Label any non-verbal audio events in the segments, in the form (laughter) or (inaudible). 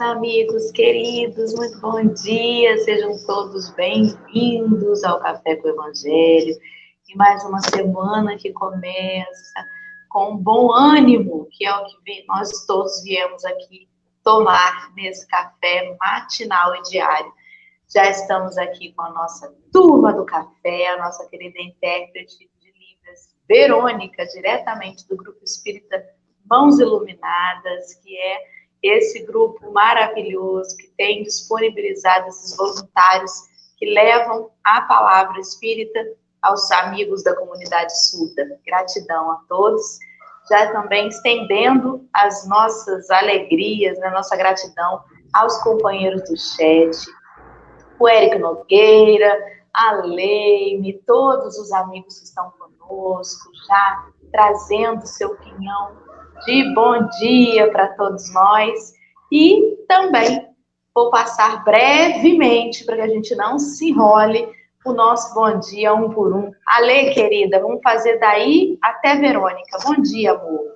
Amigos queridos, muito bom dia, sejam todos bem-vindos ao Café com o Evangelho. E mais uma semana que começa com bom ânimo, que é o que nós todos viemos aqui tomar nesse café matinal e diário. Já estamos aqui com a nossa turma do café, a nossa querida intérprete de Libras, Verônica, diretamente do Grupo Espírita Mãos Iluminadas, que é esse grupo maravilhoso que tem disponibilizado esses voluntários que levam a palavra espírita aos amigos da comunidade surda. Gratidão a todos. Já também estendendo as nossas alegrias, né, nossa gratidão aos companheiros do chat, o Érico Nogueira, a Leime, todos os amigos que estão conosco, já trazendo seu opinião de bom dia para todos nós. E também vou passar brevemente, para que a gente não se enrole, o nosso bom dia um por um. Ale, querida, vamos fazer daí até Verônica. Bom dia, amor.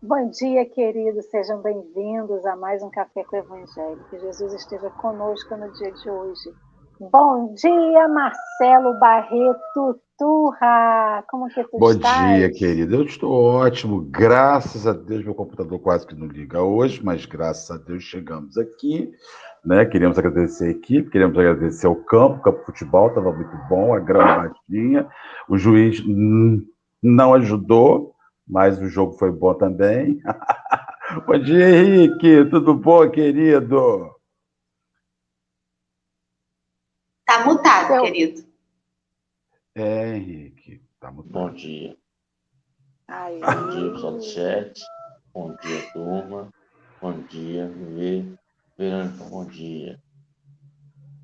Bom dia, queridos. Sejam bem-vindos a mais um Café com o Evangelho. Que Jesus esteja conosco no dia de hoje. Bom dia, Marcelo Barreto Turra. Como que tu Bom estás? dia, querida. Eu estou ótimo. Graças a Deus, meu computador quase que não liga hoje, mas graças a Deus chegamos aqui. Né? Queremos agradecer a equipe, queremos agradecer ao campo, o campo de futebol estava muito bom, a grama baixinha. O juiz não ajudou, mas o jogo foi bom também. (laughs) bom dia, Henrique. Tudo bom, querido? Tá mutado, Eu... querido. É, Henrique. Tá mutado. Bom dia. Ai, Bom dia, pessoal do chat. Bom dia, turma. Bom dia, Vê. Verônica, bom dia.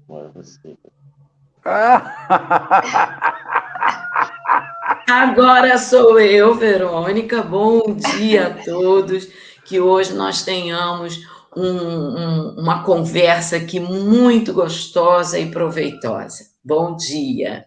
Bora você. (laughs) Agora sou eu, Verônica. Bom dia a todos. Que hoje nós tenhamos um, um, uma conversa aqui muito gostosa e proveitosa. Bom dia.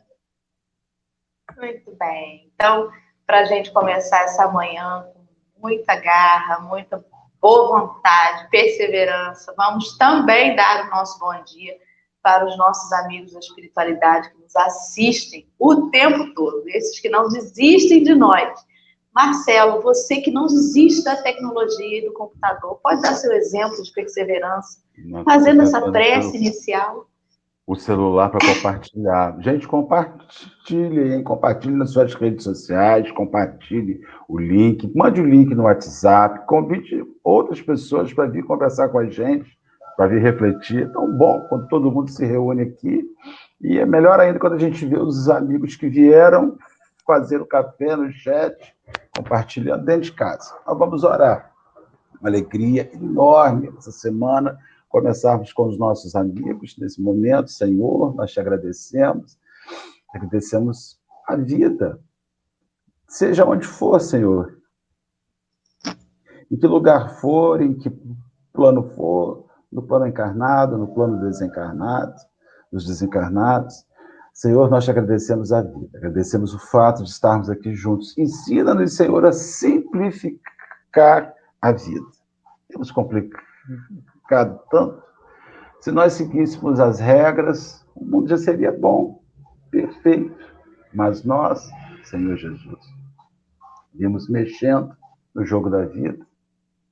Muito bem. Então, para a gente começar essa manhã com muita garra, muita boa vontade, perseverança, vamos também dar o nosso bom dia para os nossos amigos da espiritualidade que nos assistem o tempo todo, esses que não desistem de nós Marcelo, você que não desiste da tecnologia e do computador, pode dar seu exemplo de perseverança, fazendo essa prece inicial? O celular para compartilhar. Gente, compartilhe, hein? compartilhe nas suas redes sociais, compartilhe o link, mande o link no WhatsApp, convide outras pessoas para vir conversar com a gente, para vir refletir. É tão bom quando todo mundo se reúne aqui. E é melhor ainda quando a gente vê os amigos que vieram fazer o café no chat compartilhando dentro de casa. Nós vamos orar. Uma alegria enorme essa semana começarmos com os nossos amigos nesse momento, Senhor, nós te agradecemos, agradecemos a vida, seja onde for, Senhor, em que lugar for, em que plano for, no plano encarnado, no plano desencarnado, dos desencarnados, Senhor, nós te agradecemos a vida, agradecemos o fato de estarmos aqui juntos. Ensina-nos, Senhor, a simplificar a vida. Temos complicado tanto. Se nós seguíssemos as regras, o mundo já seria bom, perfeito. Mas nós, Senhor Jesus, vimos mexendo no jogo da vida,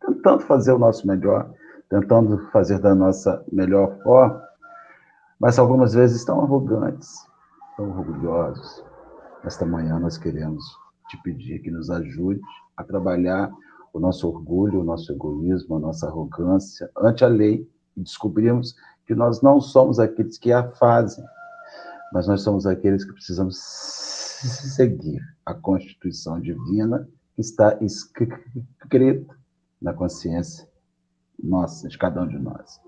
tentando fazer o nosso melhor, tentando fazer da nossa melhor forma, mas algumas vezes tão arrogantes, tão orgulhosos. Esta manhã nós queremos te pedir que nos ajude a trabalhar o nosso orgulho, o nosso egoísmo, a nossa arrogância ante a lei e descobrimos que nós não somos aqueles que a fazem, mas nós somos aqueles que precisamos seguir a Constituição divina que está escrita na consciência nossa, de cada um de nós.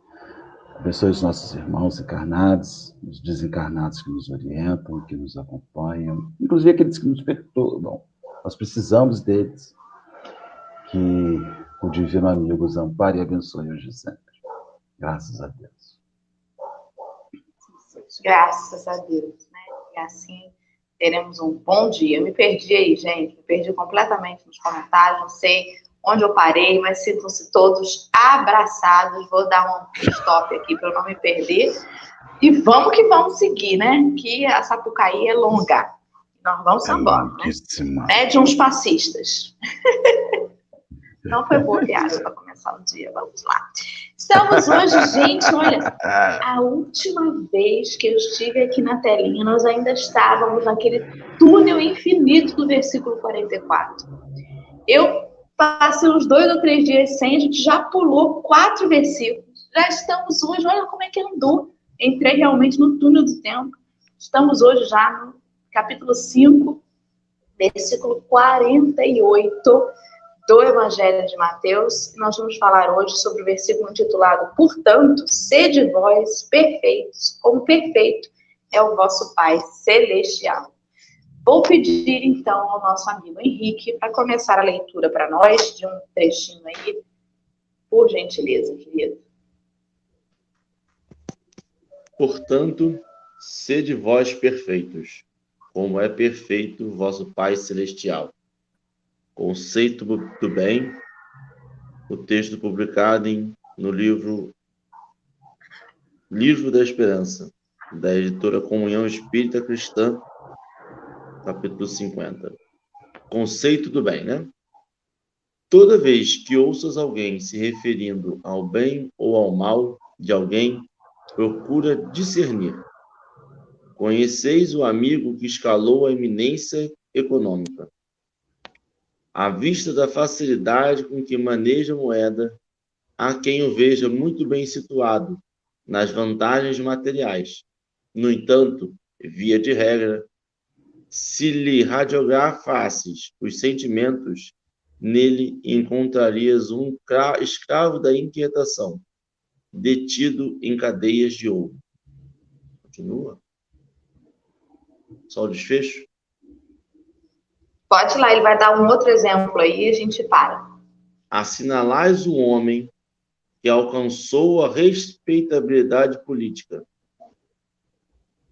Abençoe os nossos irmãos encarnados, os desencarnados que nos orientam, que nos acompanham, inclusive aqueles que nos perturbam. Nós precisamos deles. Que o Divino Amigo os ampare e abençoe hoje sempre. Graças a Deus. Graças a Deus, né? E assim teremos um bom dia. Eu me perdi aí, gente. Me perdi completamente nos comentários. Não sei onde eu parei, mas sintam-se todos abraçados. Vou dar um stop aqui para eu não me perder. E vamos que vamos seguir, né? Que a Sapucaí é longa. Nós vamos é embora. Né? Pede uns passistas. (laughs) Não foi boa viagem para começar o dia. Vamos lá. Estamos hoje, gente, olha, a última vez que eu estive aqui na telinha, nós ainda estávamos naquele túnel infinito do versículo 44. Eu passei uns dois ou três dias sem, a gente já pulou quatro versículos. Já estamos hoje, olha como é que andou. Entrei realmente no túnel do tempo. Estamos hoje já no capítulo 5, versículo 48 do Evangelho de Mateus. Nós vamos falar hoje sobre o versículo intitulado Portanto, sede vós perfeitos, como perfeito é o vosso Pai Celestial. Vou pedir então ao nosso amigo Henrique para começar a leitura para nós de um trechinho aí, por gentileza, querido. Portanto, sede vós perfeitos, como é perfeito vosso Pai Celestial. Conceito do Bem, o texto publicado em, no livro Livro da Esperança, da editora Comunhão Espírita Cristã, capítulo 50. Conceito do bem, né? Toda vez que ouças alguém se referindo ao bem ou ao mal de alguém, procura discernir. Conheceis o amigo que escalou a eminência econômica à vista da facilidade com que maneja a moeda, há quem o veja muito bem situado nas vantagens materiais. No entanto, via de regra, se lhe radiografasses os sentimentos, nele encontrarias um escravo da inquietação, detido em cadeias de ouro. Continua. Só o desfecho? Pode ir lá, ele vai dar um outro exemplo aí e a gente para. Assinalais o homem que alcançou a respeitabilidade política.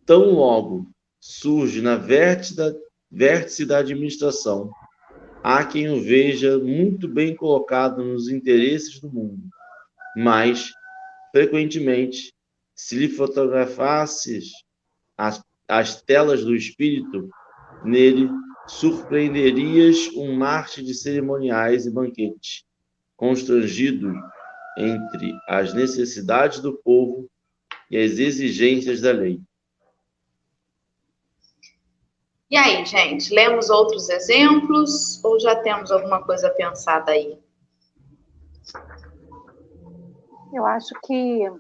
Tão logo surge na vértice da, administração, há quem o veja muito bem colocado nos interesses do mundo, mas, frequentemente, se lhe fotografasses as, as telas do espírito, nele surpreenderias um marte de cerimoniais e banquetes, constrangido entre as necessidades do povo e as exigências da lei. E aí, gente, lemos outros exemplos ou já temos alguma coisa pensada aí? Eu acho que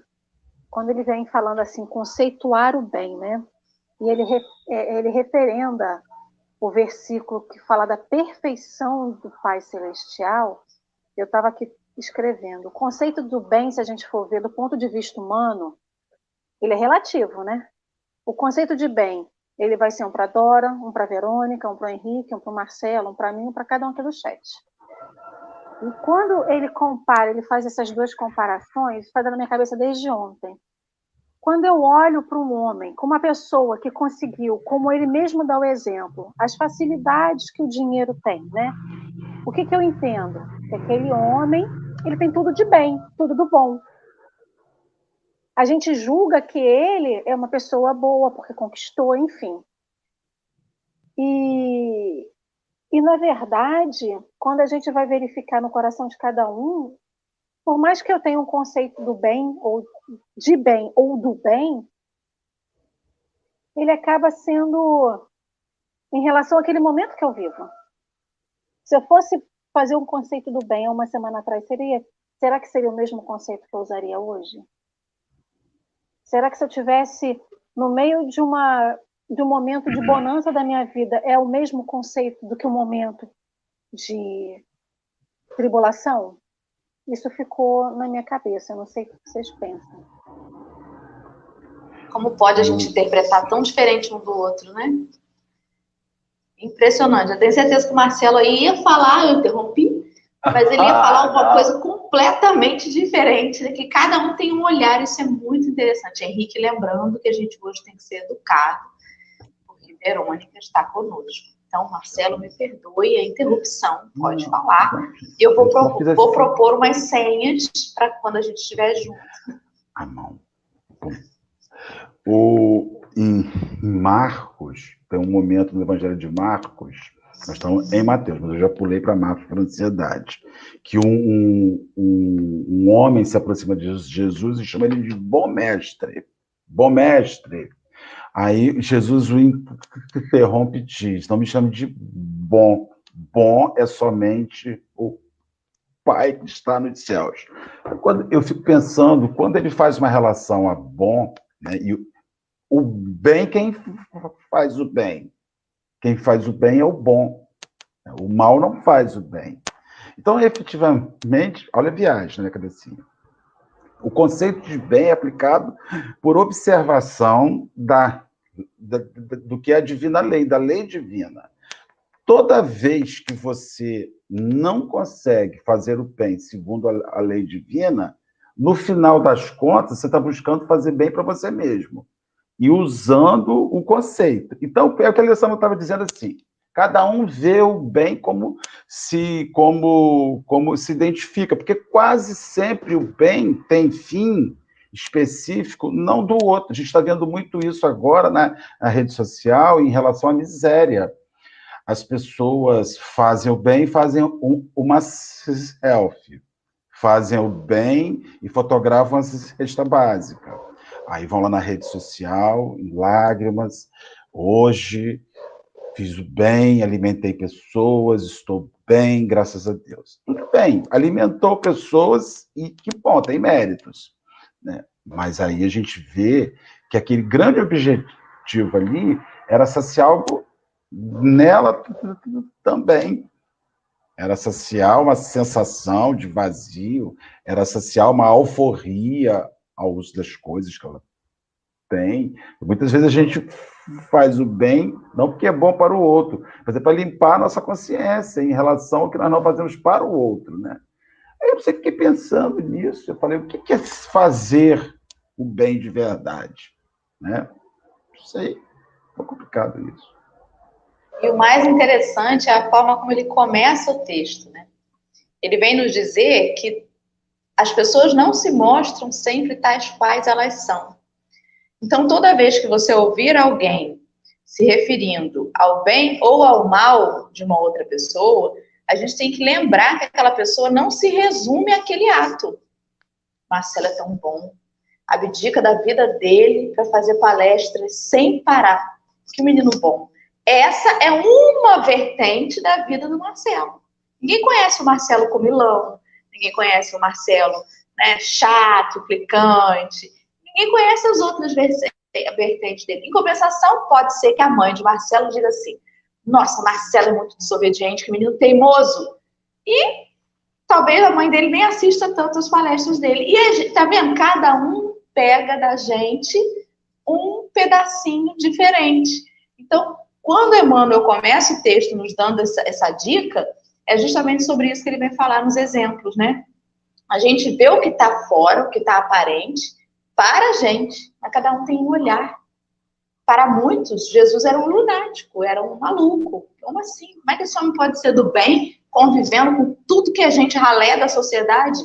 quando ele vem falando assim, conceituar o bem, né? E ele, é, ele referenda o versículo que fala da perfeição do Pai Celestial, eu estava aqui escrevendo. O conceito do bem, se a gente for ver do ponto de vista humano, ele é relativo, né? O conceito de bem, ele vai ser um para Dora, um para Verônica, um para Henrique, um para Marcelo, um para mim, um para cada um aqui do chat. E quando ele compara, ele faz essas duas comparações, está na minha cabeça desde ontem. Quando eu olho para um homem, como uma pessoa que conseguiu, como ele mesmo dá o exemplo, as facilidades que o dinheiro tem, né? O que, que eu entendo? Que aquele homem, ele tem tudo de bem, tudo do bom. A gente julga que ele é uma pessoa boa porque conquistou, enfim. E, e na verdade, quando a gente vai verificar no coração de cada um, por mais que eu tenha um conceito do bem ou de bem ou do bem, ele acaba sendo em relação àquele momento que eu vivo. Se eu fosse fazer um conceito do bem há uma semana atrás, seria, será que seria o mesmo conceito que eu usaria hoje? Será que se eu tivesse no meio de uma de um momento de bonança da minha vida é o mesmo conceito do que o um momento de tribulação? Isso ficou na minha cabeça, eu não sei o que vocês pensam. Como pode a gente interpretar tão diferente um do outro, né? Impressionante. Eu tenho certeza que o Marcelo aí ia falar, eu interrompi, mas ele ia falar uma coisa completamente diferente, né? que cada um tem um olhar, isso é muito interessante. Henrique, lembrando que a gente hoje tem que ser educado, porque Verônica está conosco. Então, Marcelo, me perdoe a interrupção, pode falar. Eu vou, pro, vou propor umas senhas para quando a gente estiver junto. A mão. O, em, em Marcos, tem um momento no Evangelho de Marcos, nós estamos em Mateus, mas eu já pulei para Marcos para ansiedade, que um, um, um, homem se aproxima de Jesus e chama ele de bom mestre. Bom mestre. Aí Jesus o interrompe e diz: Não me chame de bom. Bom é somente o Pai que está nos céus. Quando eu fico pensando, quando ele faz uma relação a bom, né, e o bem, quem faz o bem? Quem faz o bem é o bom. O mal não faz o bem. Então, efetivamente, olha a viagem, né, cabecinha? O conceito de bem é aplicado por observação da, da, do que é a divina lei, da lei divina. Toda vez que você não consegue fazer o bem segundo a, a lei divina, no final das contas, você está buscando fazer bem para você mesmo e usando o conceito. Então, é o que a Alessandra estava dizendo assim: cada um vê o bem como se como como se identifica, porque quase sempre o bem tem fim específico, não do outro. A gente está vendo muito isso agora na, na rede social em relação à miséria. As pessoas fazem o bem, fazem um, uma selfie, fazem o bem e fotografam a cesta básica Aí vão lá na rede social, em lágrimas. Hoje fiz o bem, alimentei pessoas, estou bem, graças a Deus. Tudo bem, alimentou pessoas e que bom, tem méritos. Né? Mas aí a gente vê que aquele grande objetivo ali era saciar algo nela também. Era saciar uma sensação de vazio, era saciar uma alforria, ao uso das coisas que ela tem. Muitas vezes a gente faz o bem, não porque é bom para o outro, mas é para limpar a nossa consciência em relação ao que nós não fazemos para o outro, né? Aí eu fiquei pensando nisso, eu falei, o que é fazer o bem de verdade? Né? Não sei, é complicado isso. E o mais interessante é a forma como ele começa o texto, né? Ele vem nos dizer que as pessoas não se mostram sempre tais quais elas são. Então, toda vez que você ouvir alguém se referindo ao bem ou ao mal de uma outra pessoa, a gente tem que lembrar que aquela pessoa não se resume àquele ato. Marcelo é tão bom. Abdica da vida dele para fazer palestras sem parar. Que menino bom. Essa é uma vertente da vida do Marcelo. Ninguém conhece o Marcelo Comilão, ninguém conhece o Marcelo, né, chato, implicante, ninguém conhece as outras vertentes dele. Em compensação, pode ser que a mãe de Marcelo diga assim: nossa, Marcelo é muito desobediente, que menino teimoso. E talvez a mãe dele nem assista tanto as palestras dele. E tá vendo? Cada um pega da gente um pedacinho diferente. Então, quando Emmanuel começa o texto nos dando essa, essa dica, é justamente sobre isso que ele vem falar nos exemplos, né? A gente vê o que está fora, o que está aparente, para a gente, mas cada um tem um olhar. Para muitos, Jesus era um lunático, era um maluco. Como assim? Como é que esse homem pode ser do bem, convivendo com tudo que a gente ralé da sociedade?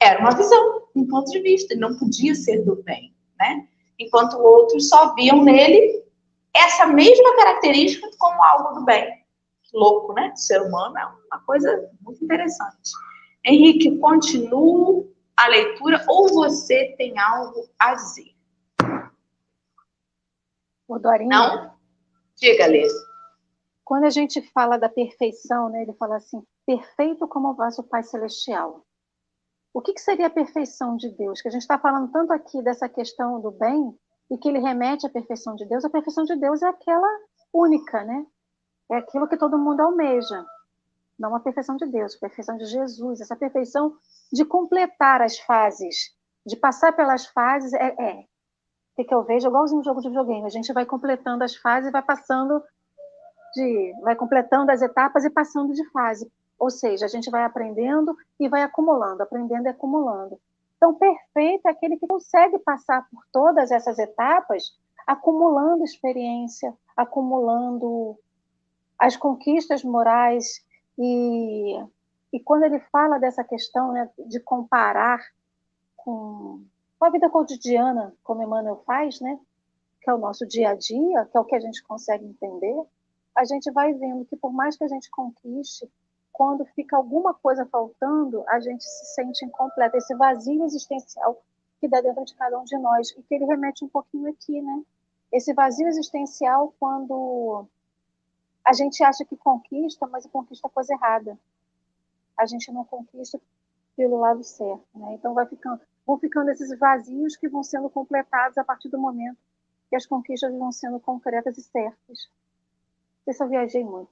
Era uma visão, um ponto de vista, ele não podia ser do bem, né? Enquanto outros só viam nele essa mesma característica como algo do bem louco, né? O ser humano é uma coisa muito interessante. Henrique, continue a leitura ou você tem algo a dizer? O Dorinha, Não? Diga, Lê. Quando a gente fala da perfeição, né, ele fala assim, perfeito como o vosso Pai Celestial. O que, que seria a perfeição de Deus? Que a gente está falando tanto aqui dessa questão do bem, e que ele remete à perfeição de Deus. A perfeição de Deus é aquela única, né? É aquilo que todo mundo almeja. Não a perfeição de Deus, a perfeição de Jesus, essa perfeição de completar as fases, de passar pelas fases, é, é. O que eu vejo é igualzinho um jogo de videogame, a gente vai completando as fases e vai passando de, vai completando as etapas e passando de fase. Ou seja, a gente vai aprendendo e vai acumulando, aprendendo e acumulando. Então, perfeito é aquele que consegue passar por todas essas etapas, acumulando experiência, acumulando as conquistas morais e, e quando ele fala dessa questão né, de comparar com, a vida cotidiana, como Emmanuel faz, né, que é o nosso dia a dia, que é o que a gente consegue entender, a gente vai vendo que por mais que a gente conquiste, quando fica alguma coisa faltando, a gente se sente incompleta, esse vazio existencial que dá dentro de cada um de nós, e que ele remete um pouquinho aqui, né? Esse vazio existencial quando a gente acha que conquista, mas conquista a coisa errada. A gente não conquista pelo lado certo, né? Então vai ficando, vão ficando esses vazios que vão sendo completados a partir do momento que as conquistas vão sendo concretas e certas. Eu viajei muito.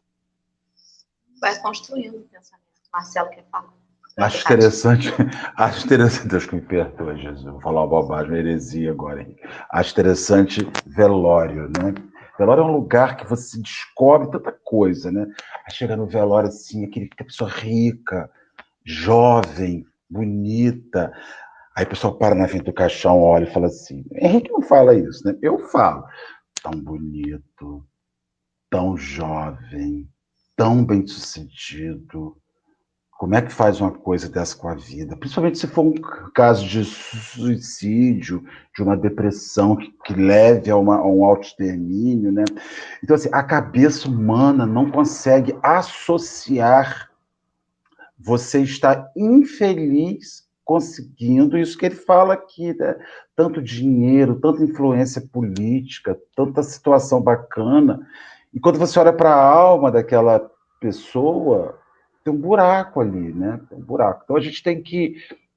Vai construindo o pensamento. Marcelo quer falar. Acho interessante, (laughs) acho interessante, Deus que me perdoa, Jesus, vou falar uma bobagem, uma heresia agora. Hein? Acho interessante velório, né? Velório é um lugar que você descobre tanta coisa, né? Aí chega no velório assim, aquele, aquela pessoa rica, jovem, bonita. Aí o pessoal para na frente do caixão, olha e fala assim: Henrique não fala isso, né? Eu falo. Tão bonito, tão jovem, tão bem sucedido como é que faz uma coisa dessa com a vida? Principalmente se for um caso de suicídio, de uma depressão que, que leve a, uma, a um autoextermínio, né? Então, assim, a cabeça humana não consegue associar você estar infeliz conseguindo isso que ele fala aqui, né? tanto dinheiro, tanta influência política, tanta situação bacana. E quando você olha para a alma daquela pessoa, tem um buraco ali, né? Tem um buraco. Então a gente tem que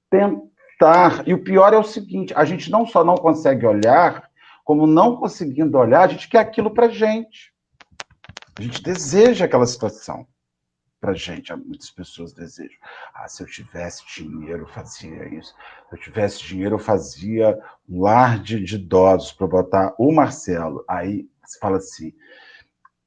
tentar. E o pior é o seguinte: a gente não só não consegue olhar, como não conseguindo olhar, a gente quer aquilo para gente. A gente deseja aquela situação para gente. Muitas pessoas desejam. Ah, se eu tivesse dinheiro, eu fazia isso. Se eu tivesse dinheiro, eu fazia um lar de, idosos para botar o Marcelo. Aí você fala assim: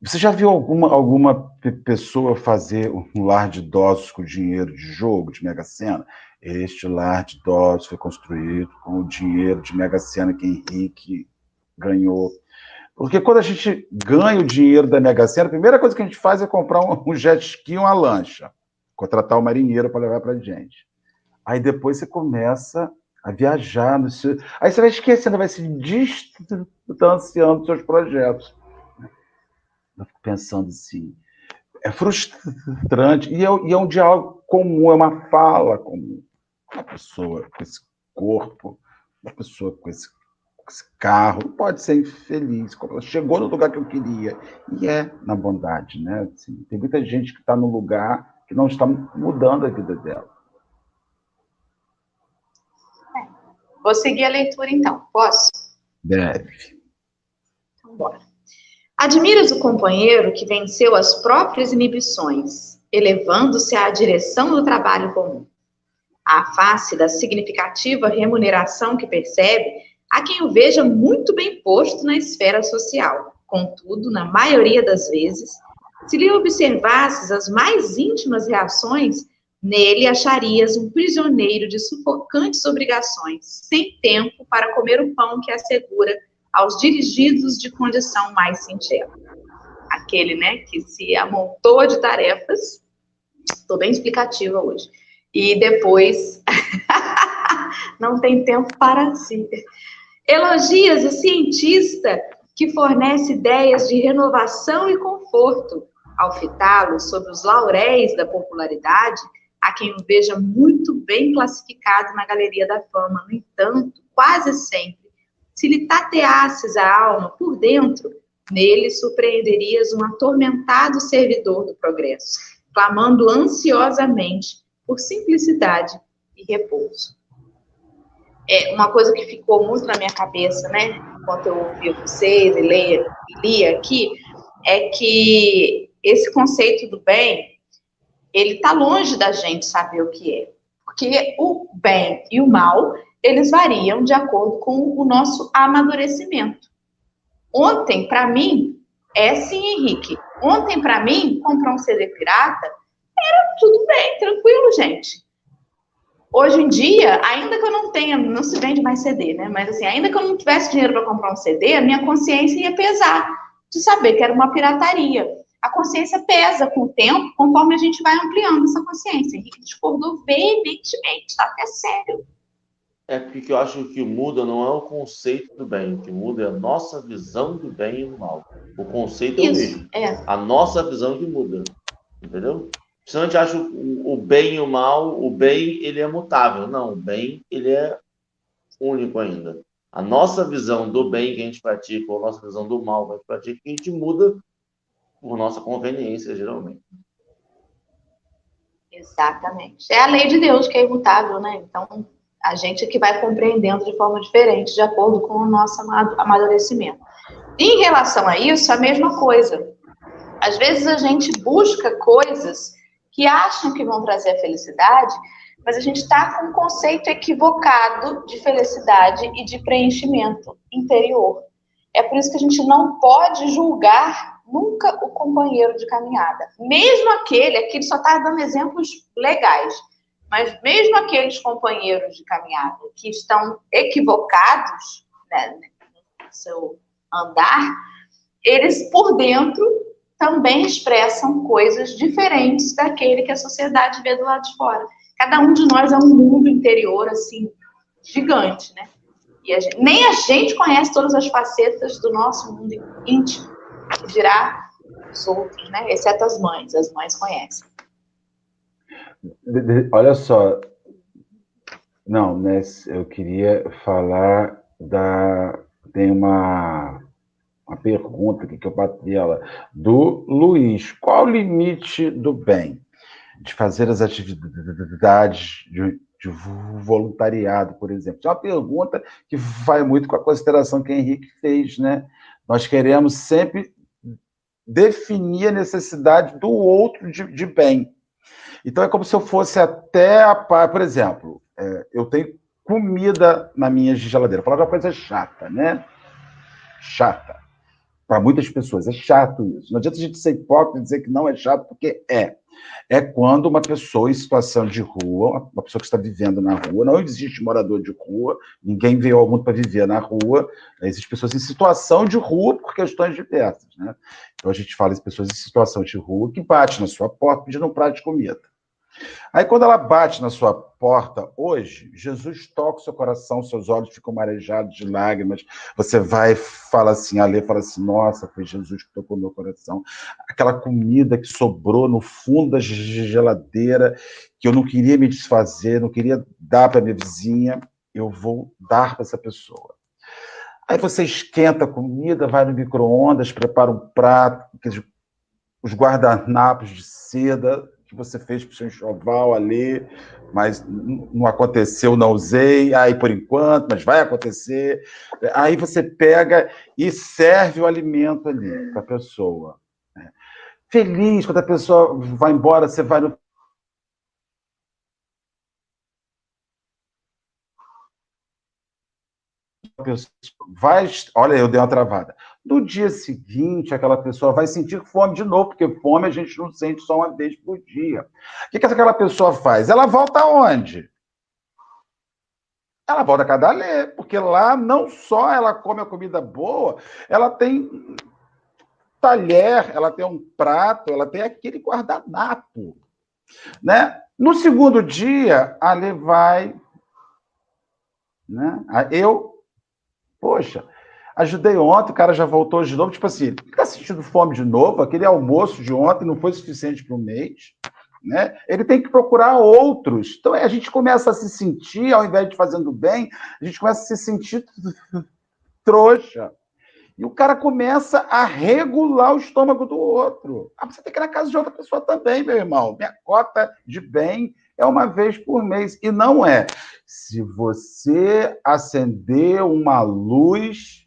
você já viu alguma, alguma pessoa fazer um lar de idosos com dinheiro de jogo, de Mega Sena? Este lar de idosos foi construído com o dinheiro de Mega Sena que Henrique ganhou. Porque quando a gente ganha o dinheiro da Mega Sena, a primeira coisa que a gente faz é comprar um, jet ski, uma lancha, contratar o um marinheiro para levar para a gente. Aí depois você começa a viajar. No seu... Aí você vai esquecendo, vai se distanciando dos seus projetos. Eu fico pensando assim, é frustrante, e é, e é um diálogo comum, é uma fala comum. Uma pessoa com esse corpo, uma pessoa com esse, com esse carro, pode ser infeliz, ela chegou no lugar que eu queria, e é na bondade, né? Assim, tem muita gente que está no lugar que não está mudando a vida dela. É. Vou seguir a leitura então, posso? Deve. Então, bora. Admiras o companheiro que venceu as próprias inibições, elevando-se à direção do trabalho comum. À face da significativa remuneração que percebe, há quem o veja muito bem posto na esfera social. Contudo, na maioria das vezes, se lhe observasses as mais íntimas reações, nele acharias um prisioneiro de sufocantes obrigações, sem tempo para comer o pão que assegura aos dirigidos de condição mais singela. Aquele, né, que se amontoa de tarefas, estou bem explicativa hoje, e depois (laughs) não tem tempo para si. Elogias o cientista que fornece ideias de renovação e conforto. Ao fitá-lo sobre os lauréis da popularidade, a quem o veja muito bem classificado na galeria da fama. No entanto, quase sempre se lhe tateasses a alma por dentro, nele surpreenderias um atormentado servidor do progresso, clamando ansiosamente por simplicidade e repouso. É uma coisa que ficou muito na minha cabeça, né, enquanto eu ouvia vocês e lia, lia aqui, é que esse conceito do bem, ele está longe da gente saber o que é. Porque o bem e o mal, eles variam de acordo com o nosso amadurecimento. Ontem, para mim, é sim, Henrique. Ontem, para mim, comprar um CD pirata era tudo bem, tranquilo, gente. Hoje em dia, ainda que eu não tenha, não se vende mais CD, né? Mas assim, ainda que eu não tivesse dinheiro para comprar um CD, a minha consciência ia pesar de saber que era uma pirataria. a consciência pesa com o tempo, conforme a gente vai ampliando essa consciência. Henrique discordou veementemente, está até sério. É porque eu acho que o muda não é o conceito do bem, o que muda é a nossa visão do bem e do mal. O conceito Isso, é o mesmo. É. A nossa visão que muda. Entendeu? Senão a gente acha o, o bem e o mal, o bem ele é mutável. Não, o bem ele é único ainda. A nossa visão do bem que a gente pratica, ou a nossa visão do mal que a gente pratica, a gente muda por nossa conveniência, geralmente. Exatamente. É a lei de Deus que é imutável, né? Então, a gente que vai compreendendo de forma diferente, de acordo com o nosso amadurecimento. Em relação a isso, a mesma coisa. Às vezes a gente busca coisas que acham que vão trazer a felicidade, mas a gente está com um conceito equivocado de felicidade e de preenchimento interior. É por isso que a gente não pode julgar nunca o companheiro de caminhada. Mesmo aquele, aqui ele só está dando exemplos legais, mas mesmo aqueles companheiros de caminhada que estão equivocados né, no seu andar, eles por dentro também expressam coisas diferentes daquele que a sociedade vê do lado de fora. Cada um de nós é um mundo interior assim gigante, né? E a gente, nem a gente conhece todas as facetas do nosso mundo íntimo, que dirá os outros, né? Exceto as mães, as mães conhecem. Olha só, não, né? Eu queria falar da. Tem uma, uma pergunta aqui que eu bati ela, do Luiz. Qual o limite do bem? De fazer as atividades de, de voluntariado, por exemplo. É uma pergunta que vai muito com a consideração que o Henrique fez, né? Nós queremos sempre definir a necessidade do outro de, de bem. Então é como se eu fosse até a por exemplo, é, eu tenho comida na minha geladeira. Falar uma coisa chata, né? Chata. Para muitas pessoas é chato isso. Não adianta a gente ser hipócrita e dizer que não é chato, porque é. É quando uma pessoa em situação de rua, uma pessoa que está vivendo na rua, não existe morador de rua, ninguém veio ao mundo para viver na rua, existem pessoas em situação de rua por questões diversas. Né? Então a gente fala de pessoas em situação de rua que bate na sua porta pedindo um prato de comida. Aí, quando ela bate na sua porta hoje, Jesus toca o seu coração, seus olhos ficam marejados de lágrimas. Você vai fala assim, a ler, fala assim: Nossa, foi Jesus que tocou meu coração. Aquela comida que sobrou no fundo da geladeira, que eu não queria me desfazer, não queria dar para minha vizinha, eu vou dar para essa pessoa. Aí você esquenta a comida, vai no micro-ondas, prepara um prato, os guardanapos de seda, que você fez para o seu enxoval ali, mas não aconteceu, não usei, aí por enquanto, mas vai acontecer. Aí você pega e serve o alimento ali para a pessoa. Né? Feliz quando a pessoa vai embora, você vai no vai, olha, eu dei uma travada. No dia seguinte, aquela pessoa vai sentir fome de novo, porque fome a gente não sente só uma vez por dia. O que, que aquela pessoa faz? Ela volta aonde? Ela volta a Cadalê, porque lá não só ela come a comida boa, ela tem talher, ela tem um prato, ela tem aquele guardanapo. Né? No segundo dia, a Lê vai. Né? Eu, poxa, Ajudei ontem, o cara já voltou de novo. Tipo assim, está sentindo fome de novo? Aquele almoço de ontem não foi suficiente para o mês. Né? Ele tem que procurar outros. Então a gente começa a se sentir, ao invés de fazendo bem, a gente começa a se sentir (laughs) trouxa. E o cara começa a regular o estômago do outro. Ah, você tem que ir na casa de outra pessoa também, meu irmão. Minha cota de bem é uma vez por mês. E não é. Se você acender uma luz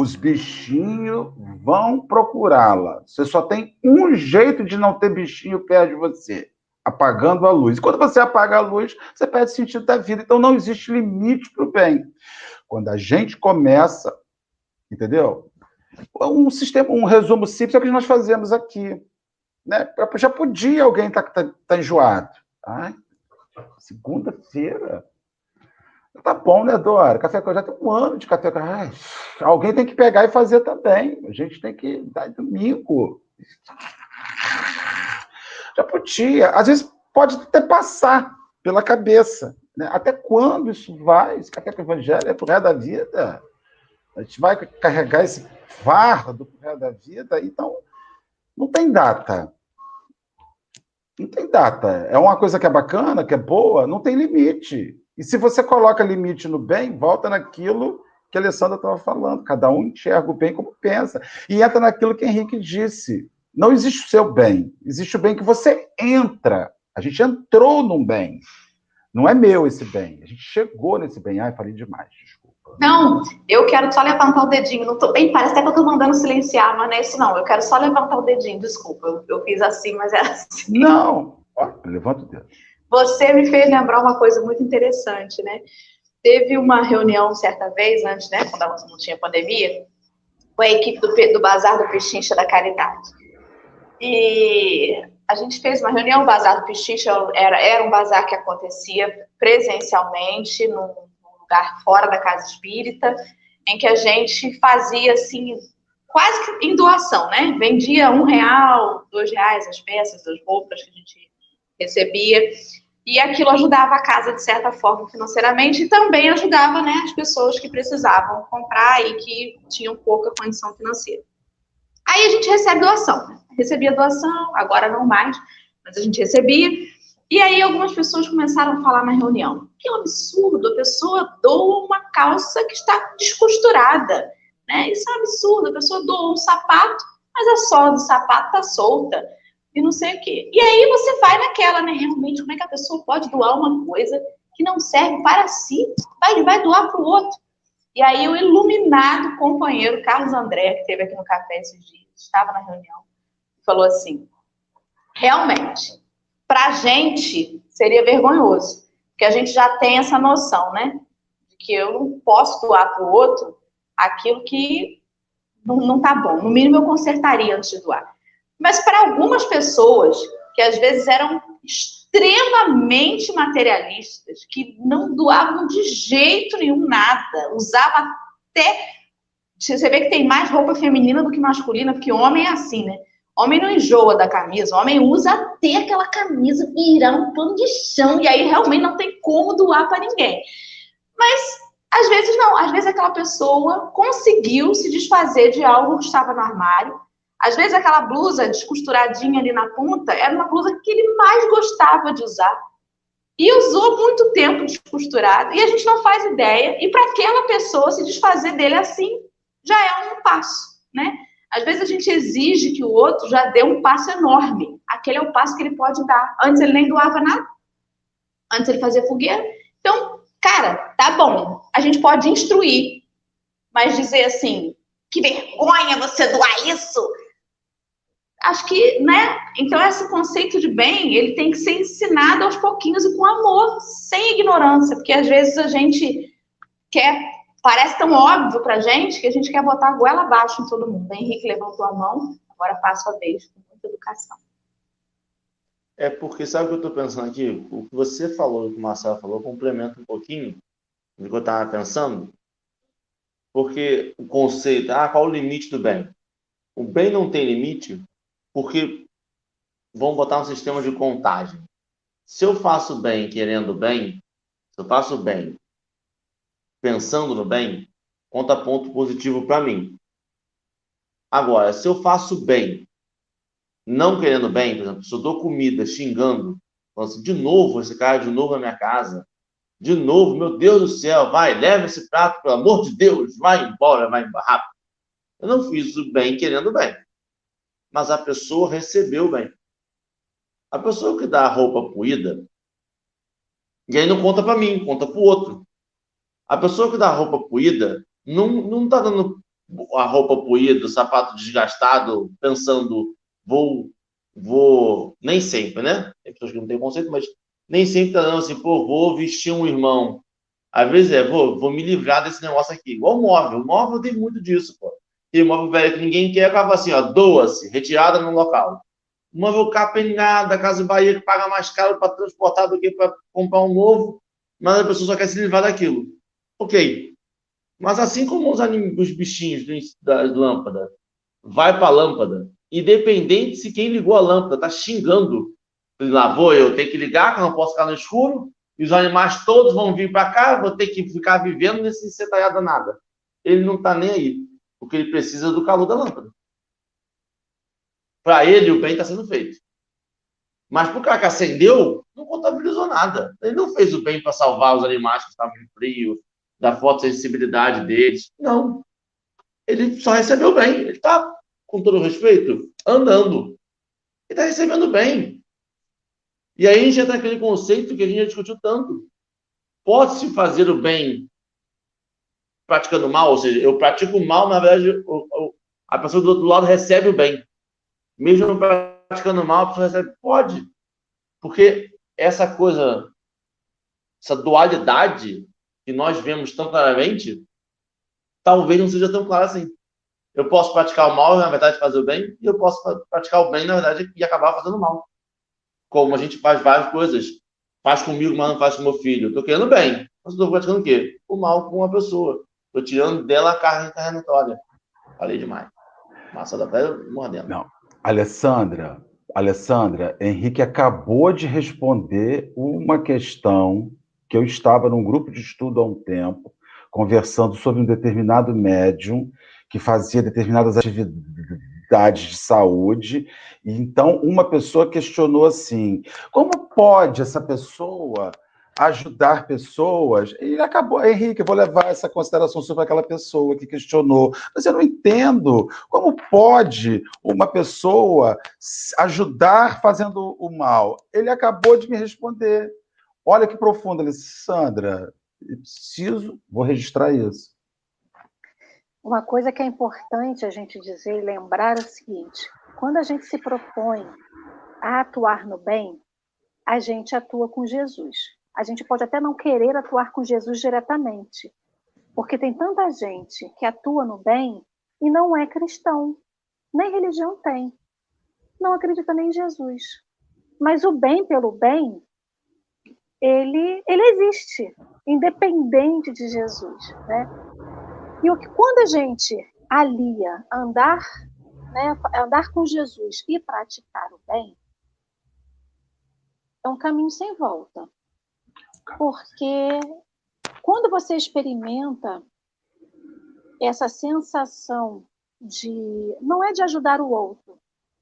os bichinhos vão procurá-la. Você só tem um jeito de não ter bichinho perto de você, apagando a luz. Quando você apaga a luz, você perde o sentido da vida. Então não existe limite para o bem. Quando a gente começa, entendeu? Um sistema, um resumo simples é o que nós fazemos aqui. Né? Já podia alguém estar tá, tá, tá enjoado. Segunda-feira, Tá bom, né, Dora? Café com já tem um ano de café com Alguém tem que pegar e fazer também. A gente tem que dar domingo. Já podia. Às vezes pode até passar pela cabeça. Né? Até quando isso vai? Esse café com evangelho é pro resto da vida. A gente vai carregar esse fardo pro resto da vida. Então, não tem data. Não tem data. É uma coisa que é bacana, que é boa, não tem limite. E se você coloca limite no bem, volta naquilo que a Alessandra estava falando. Cada um enxerga o bem como pensa. E entra naquilo que Henrique disse. Não existe o seu bem, existe o bem que você entra. A gente entrou num bem. Não é meu esse bem. A gente chegou nesse bem. Ai, falei demais, desculpa. Não, eu quero só levantar o dedinho. Não tô, bem, parece até que eu estou mandando silenciar, mas não é isso não. Eu quero só levantar o dedinho, desculpa. Eu, fiz assim, mas é assim. Não, Ó, levanta o dedo. Você me fez lembrar uma coisa muito interessante, né? Teve uma reunião certa vez, antes, né, quando não tinha pandemia, com a equipe do, do Bazar do Pechincha da Caridade. E a gente fez uma reunião, o Bazar do Pechincha era, era um bazar que acontecia presencialmente, num, num lugar fora da casa espírita, em que a gente fazia, assim, quase que em doação, né? Vendia um real, dois reais as peças, as roupas que a gente recebia, e aquilo ajudava a casa, de certa forma, financeiramente, e também ajudava né, as pessoas que precisavam comprar e que tinham pouca condição financeira. Aí a gente recebe doação. Né? Recebia doação, agora não mais, mas a gente recebia. E aí algumas pessoas começaram a falar na reunião. Que absurdo, a pessoa doa uma calça que está descosturada. Né? Isso é um absurdo, a pessoa doa um sapato, mas a sola do sapato está solta e não sei o quê. E aí você vai naquela, né? Realmente, como é que a pessoa pode doar uma coisa que não serve para si? Vai, vai doar para o outro. E aí o iluminado companheiro Carlos André, que esteve aqui no café esses dias, estava na reunião, falou assim: realmente, para a gente seria vergonhoso, porque a gente já tem essa noção, né? De que eu não posso doar para o outro aquilo que não, não tá bom. No mínimo eu consertaria antes de doar. Mas para algumas pessoas, que às vezes eram extremamente materialistas, que não doavam de jeito nenhum nada, usava até. Você vê que tem mais roupa feminina do que masculina, porque homem é assim, né? Homem não enjoa da camisa, homem usa até aquela camisa virar um pano de chão, e aí realmente não tem como doar para ninguém. Mas às vezes não, às vezes aquela pessoa conseguiu se desfazer de algo que estava no armário, às vezes aquela blusa descosturadinha ali na ponta era uma blusa que ele mais gostava de usar. E usou muito tempo descosturado. E a gente não faz ideia. E para aquela pessoa se desfazer dele assim, já é um passo, né? Às vezes a gente exige que o outro já dê um passo enorme. Aquele é o passo que ele pode dar. Antes ele nem doava nada. Antes ele fazia fogueira. Então, cara, tá bom. A gente pode instruir. Mas dizer assim, que vergonha você doar isso acho que, né? Então esse conceito de bem, ele tem que ser ensinado aos pouquinhos e com amor, sem ignorância, porque às vezes a gente quer, parece tão óbvio pra gente que a gente quer botar a goela abaixo em todo mundo. Henrique levantou a mão, agora passo a vez, com muita educação. É porque, sabe o que eu estou pensando aqui? O que você falou, o que o Marcelo falou, complementa um pouquinho do que eu estava pensando. Porque o conceito, ah, qual o limite do bem? O bem não tem limite porque vamos botar um sistema de contagem. Se eu faço bem querendo bem, se eu faço bem pensando no bem, conta ponto positivo para mim. Agora, se eu faço bem não querendo bem, por exemplo, se eu dou comida xingando, assim, de novo esse cara, de novo na minha casa, de novo, meu Deus do céu, vai, leva esse prato, pelo amor de Deus, vai embora, vai embora, rápido. Eu não fiz o bem querendo bem mas a pessoa recebeu bem. A pessoa que dá a roupa poída, e aí não conta para mim, conta para o outro. A pessoa que dá a roupa poída não, não tá dando a roupa poída, o sapato desgastado, pensando, vou, vou, nem sempre, né? Tem pessoas que não têm conceito, mas nem sempre tá dando assim, pô, vou vestir um irmão. Às vezes é, vou, vou me livrar desse negócio aqui. Igual móvel. O móvel tem muito disso, pô imóvel velho que ninguém quer, acaba assim, ó, doa-se, retirada no local. Imóvel capengado da Casa Bahia que paga mais caro para transportar do que para comprar um novo, mas a pessoa só quer se livrar daquilo. Ok. Mas assim como os, os bichinhos da lâmpada vai para a lâmpada independente se quem ligou a lâmpada está xingando. Lá vou eu, tenho que ligar, que eu não posso ficar no escuro, e os animais todos vão vir para cá, vou ter que ficar vivendo nesse setaiada nada. Ele não está nem aí, porque ele precisa do calor da lâmpada. Para ele, o bem está sendo feito. Mas para o cara que acendeu, não contabilizou nada. Ele não fez o bem para salvar os animais que estavam frio, da fotossensibilidade deles. Não. Ele só recebeu bem. Ele está, com todo respeito, andando. Ele está recebendo bem. E aí a gente entra naquele conceito que a gente já discutiu tanto. Pode-se fazer o bem praticando mal? Ou seja, eu pratico mal, na verdade, a pessoa do outro lado recebe o bem. Mesmo praticando mal, a pessoa recebe. Pode. Porque essa coisa, essa dualidade que nós vemos tão claramente, talvez não seja tão clara assim. Eu posso praticar o mal e, na verdade, fazer o bem, e eu posso praticar o bem, na verdade, e acabar fazendo mal. Como a gente faz várias coisas. Faz comigo, mas não faz com meu filho. Estou querendo bem. Mas estou praticando o quê? O mal com uma pessoa. Estou tirando dela a carne encarnatória. Falei demais. Massa da pele mordendo. Não. Alessandra, Alessandra, Henrique acabou de responder uma questão que eu estava num grupo de estudo há um tempo, conversando sobre um determinado médium que fazia determinadas atividades de saúde. E então uma pessoa questionou assim: como pode essa pessoa ajudar pessoas? Ele acabou, Henrique, eu vou levar essa consideração sobre aquela pessoa que questionou. Mas eu não entendo como pode uma pessoa ajudar fazendo o mal. Ele acabou de me responder. Olha que profundo, Alessandra. Preciso, vou registrar isso. Uma coisa que é importante a gente dizer e lembrar é o seguinte: quando a gente se propõe a atuar no bem, a gente atua com Jesus. A gente pode até não querer atuar com Jesus diretamente, porque tem tanta gente que atua no bem e não é cristão, nem religião tem, não acredita nem em Jesus. Mas o bem pelo bem ele, ele existe, independente de Jesus. Né? E o que, quando a gente alia andar, né, andar com Jesus e praticar o bem, é um caminho sem volta. Porque quando você experimenta essa sensação de. não é de ajudar o outro,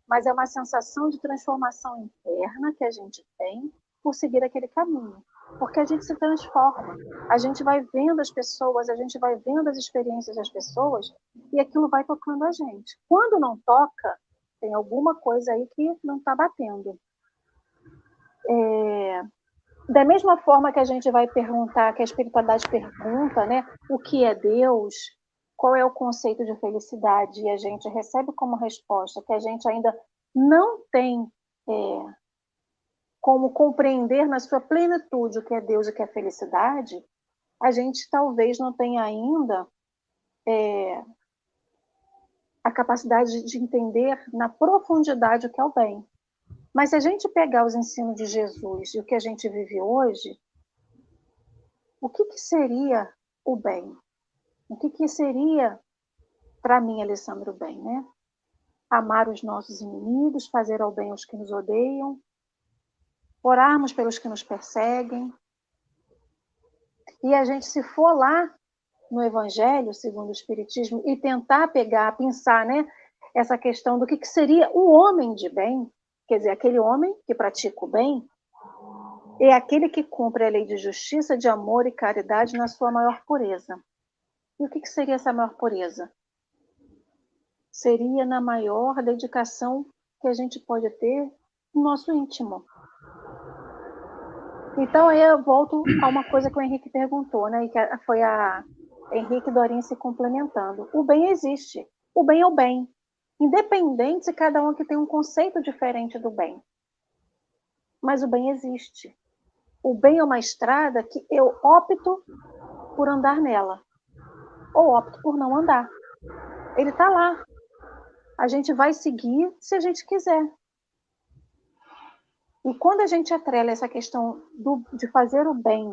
mas é uma sensação de transformação interna que a gente tem por seguir aquele caminho. Porque a gente se transforma, a gente vai vendo as pessoas, a gente vai vendo as experiências das pessoas e aquilo vai tocando a gente. Quando não toca, tem alguma coisa aí que não está batendo. É... Da mesma forma que a gente vai perguntar, que a espiritualidade pergunta, né, o que é Deus, qual é o conceito de felicidade, e a gente recebe como resposta que a gente ainda não tem é, como compreender na sua plenitude o que é Deus e o que é felicidade, a gente talvez não tenha ainda é, a capacidade de entender na profundidade o que é o bem. Mas se a gente pegar os ensinos de Jesus e o que a gente vive hoje, o que, que seria o bem? O que, que seria, para mim, Alessandro, o bem, né? Amar os nossos inimigos, fazer ao bem os que nos odeiam, orarmos pelos que nos perseguem. E a gente, se for lá no Evangelho, segundo o Espiritismo, e tentar pegar, pensar, né, essa questão do que, que seria o homem de bem, quer dizer, aquele homem que pratica o bem, é aquele que cumpre a lei de justiça, de amor e caridade na sua maior pureza. E o que, que seria essa maior pureza? Seria na maior dedicação que a gente pode ter no nosso íntimo, então aí eu volto a uma coisa que o Henrique perguntou, né? E que foi a Henrique Dorinha se complementando. O bem existe. O bem é o bem. Independente se cada um aqui tem um conceito diferente do bem. Mas o bem existe. O bem é uma estrada que eu opto por andar nela. Ou opto por não andar. Ele está lá. A gente vai seguir se a gente quiser. E quando a gente atrela essa questão do, de fazer o bem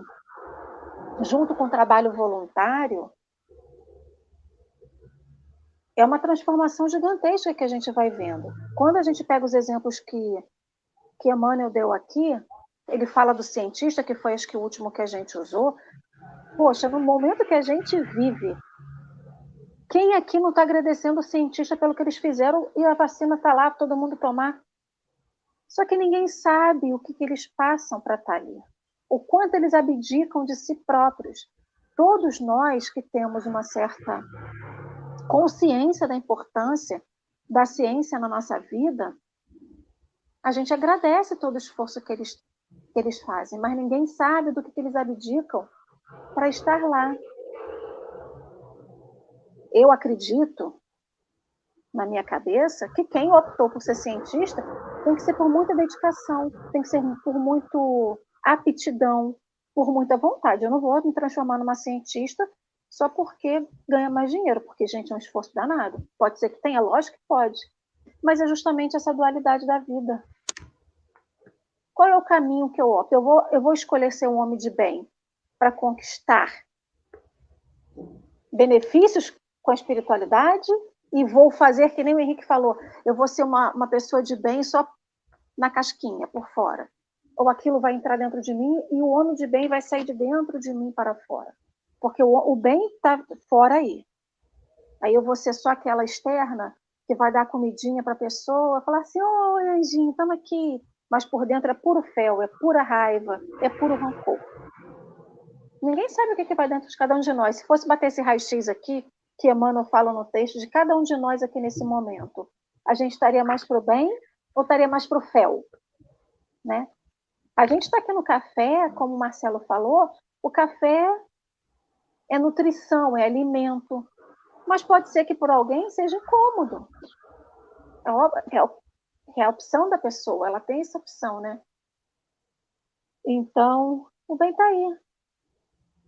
junto com o trabalho voluntário, é uma transformação gigantesca que a gente vai vendo. Quando a gente pega os exemplos que, que Emmanuel deu aqui, ele fala do cientista, que foi acho que o último que a gente usou. Poxa, no momento que a gente vive, quem aqui não está agradecendo o cientista pelo que eles fizeram e a vacina está lá, todo mundo tomar? Só que ninguém sabe o que, que eles passam para estar tá ali, o quanto eles abdicam de si próprios. Todos nós que temos uma certa consciência da importância da ciência na nossa vida, a gente agradece todo o esforço que eles, que eles fazem, mas ninguém sabe do que, que eles abdicam para estar lá. Eu acredito, na minha cabeça, que quem optou por ser cientista tem que ser por muita dedicação, tem que ser por muito aptidão, por muita vontade. Eu não vou me transformar numa cientista só porque ganha mais dinheiro, porque, gente, é um esforço danado. Pode ser que tenha, lógico que pode, mas é justamente essa dualidade da vida. Qual é o caminho que eu opto? Eu vou, eu vou escolher ser um homem de bem para conquistar benefícios com a espiritualidade e vou fazer que nem o Henrique falou, eu vou ser uma, uma pessoa de bem só na casquinha, por fora. Ou aquilo vai entrar dentro de mim e o homem de bem vai sair de dentro de mim para fora porque o, o bem está fora aí. Aí eu vou ser só aquela externa que vai dar comidinha para a pessoa, falar assim: oi, anjinho, estamos aqui. Mas por dentro é puro fel, é pura raiva, é puro rancor. Ninguém sabe o que, que vai dentro de cada um de nós. Se fosse bater esse raio-x aqui, que Emmanuel fala no texto, de cada um de nós aqui nesse momento, a gente estaria mais para o bem ou estaria mais para o fel? Né? A gente está aqui no café, como o Marcelo falou, o café é nutrição, é alimento. Mas pode ser que por alguém seja incômodo. É, é, é a opção da pessoa, ela tem essa opção, né? Então, o bem está aí.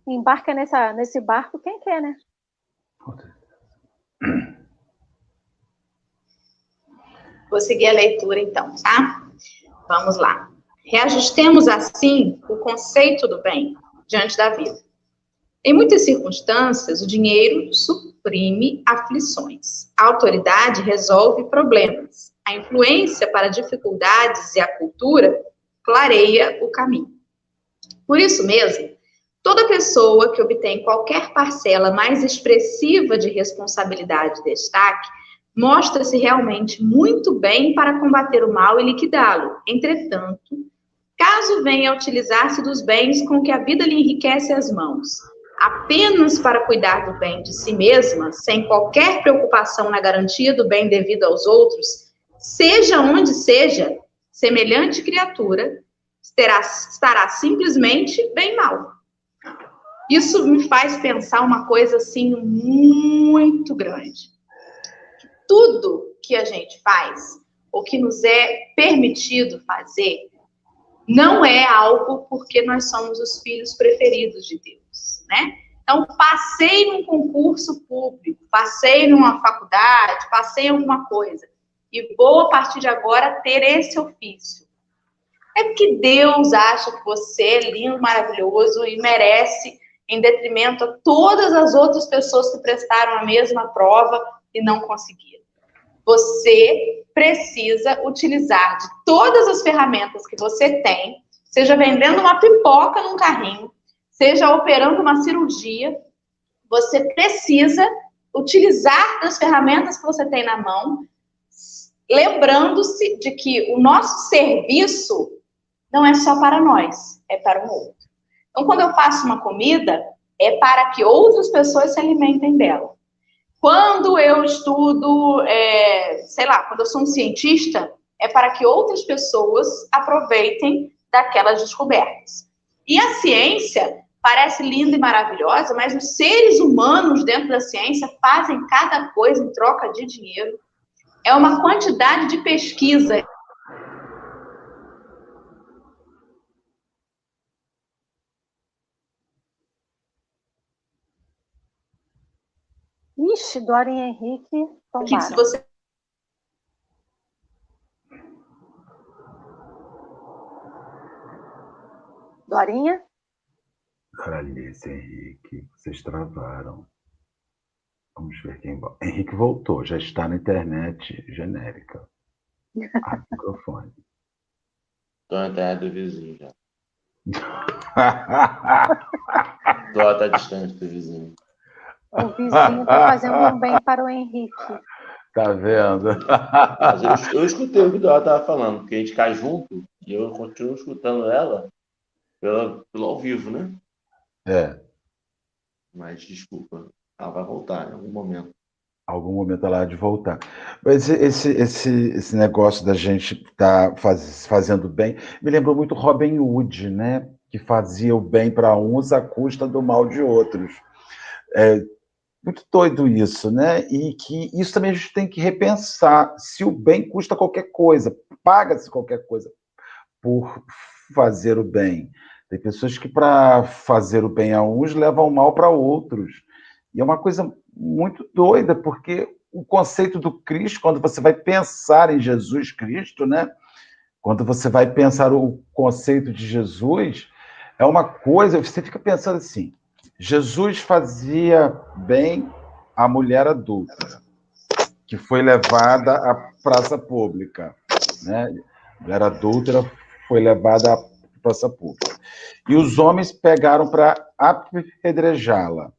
Embarca nessa, nesse barco quem quer, né? Vou seguir a leitura então, tá? Vamos lá. Reajustemos assim o conceito do bem diante da vida. Em muitas circunstâncias, o dinheiro suprime aflições. A autoridade resolve problemas. A influência para dificuldades e a cultura clareia o caminho. Por isso mesmo, toda pessoa que obtém qualquer parcela mais expressiva de responsabilidade e destaque mostra-se realmente muito bem para combater o mal e liquidá-lo. Entretanto, caso venha a utilizar-se dos bens com que a vida lhe enriquece as mãos, apenas para cuidar do bem de si mesma, sem qualquer preocupação na garantia do bem devido aos outros, seja onde seja, semelhante criatura terá, estará simplesmente bem mal. Isso me faz pensar uma coisa assim muito grande. Tudo que a gente faz, ou que nos é permitido fazer, não é algo porque nós somos os filhos preferidos de Deus né? Então, passei num concurso público, passei numa faculdade, passei em alguma coisa, e vou, a partir de agora, ter esse ofício. É porque Deus acha que você é lindo, maravilhoso e merece, em detrimento a todas as outras pessoas que prestaram a mesma prova e não conseguiram. Você precisa utilizar de todas as ferramentas que você tem, seja vendendo uma pipoca num carrinho, seja operando uma cirurgia, você precisa utilizar das ferramentas que você tem na mão, lembrando-se de que o nosso serviço não é só para nós, é para o outro. Então, quando eu faço uma comida, é para que outras pessoas se alimentem dela. Quando eu estudo, é, sei lá, quando eu sou um cientista, é para que outras pessoas aproveitem daquelas descobertas. E a ciência parece linda e maravilhosa, mas os seres humanos dentro da ciência fazem cada coisa em troca de dinheiro. É uma quantidade de pesquisa. Ixi, Dora e Henrique tombaram. Se você Dorinha? Alice Henrique, vocês travaram. Vamos ver quem. Henrique voltou, já está na internet genérica. Ah, (laughs) microfone. Estou na internet do vizinho já. (laughs) Estou até distante do vizinho. O vizinho está fazendo um bem para o Henrique. Tá vendo? Mas eu, eu escutei o que ela estava falando, porque a gente cai junto e eu continuo escutando ela pela, pelo ao vivo, né? É. Mas desculpa, ela vai voltar em algum momento. Algum momento ela há de voltar. Mas esse, esse, esse negócio da gente estar tá faz, fazendo bem me lembrou muito Robin Hood, né? Que fazia o bem para uns à custa do mal de outros. É, muito doido isso, né? E que isso também a gente tem que repensar. Se o bem custa qualquer coisa, paga-se qualquer coisa por fazer o bem. Tem pessoas que, para fazer o bem a uns, levam o mal para outros. E é uma coisa muito doida, porque o conceito do Cristo, quando você vai pensar em Jesus Cristo, né? Quando você vai pensar o conceito de Jesus, é uma coisa, você fica pensando assim: Jesus fazia bem a mulher adulta, que foi levada à praça pública, né? A mulher adúltera foi levada à praça pública. E os homens pegaram para apedrejá-la.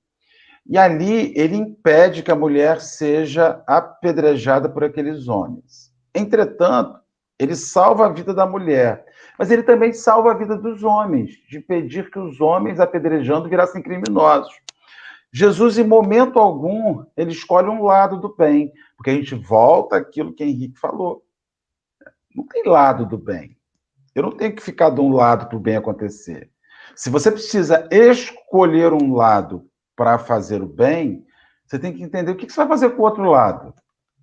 E ali ele impede que a mulher seja apedrejada por aqueles homens. Entretanto, ele salva a vida da mulher, mas ele também salva a vida dos homens, de impedir que os homens apedrejando virassem criminosos. Jesus, em momento algum, ele escolhe um lado do bem, porque a gente volta àquilo que Henrique falou. Não tem lado do bem. Eu não tenho que ficar de um lado para o bem acontecer. Se você precisa escolher um lado para fazer o bem, você tem que entender o que você vai fazer com o outro lado.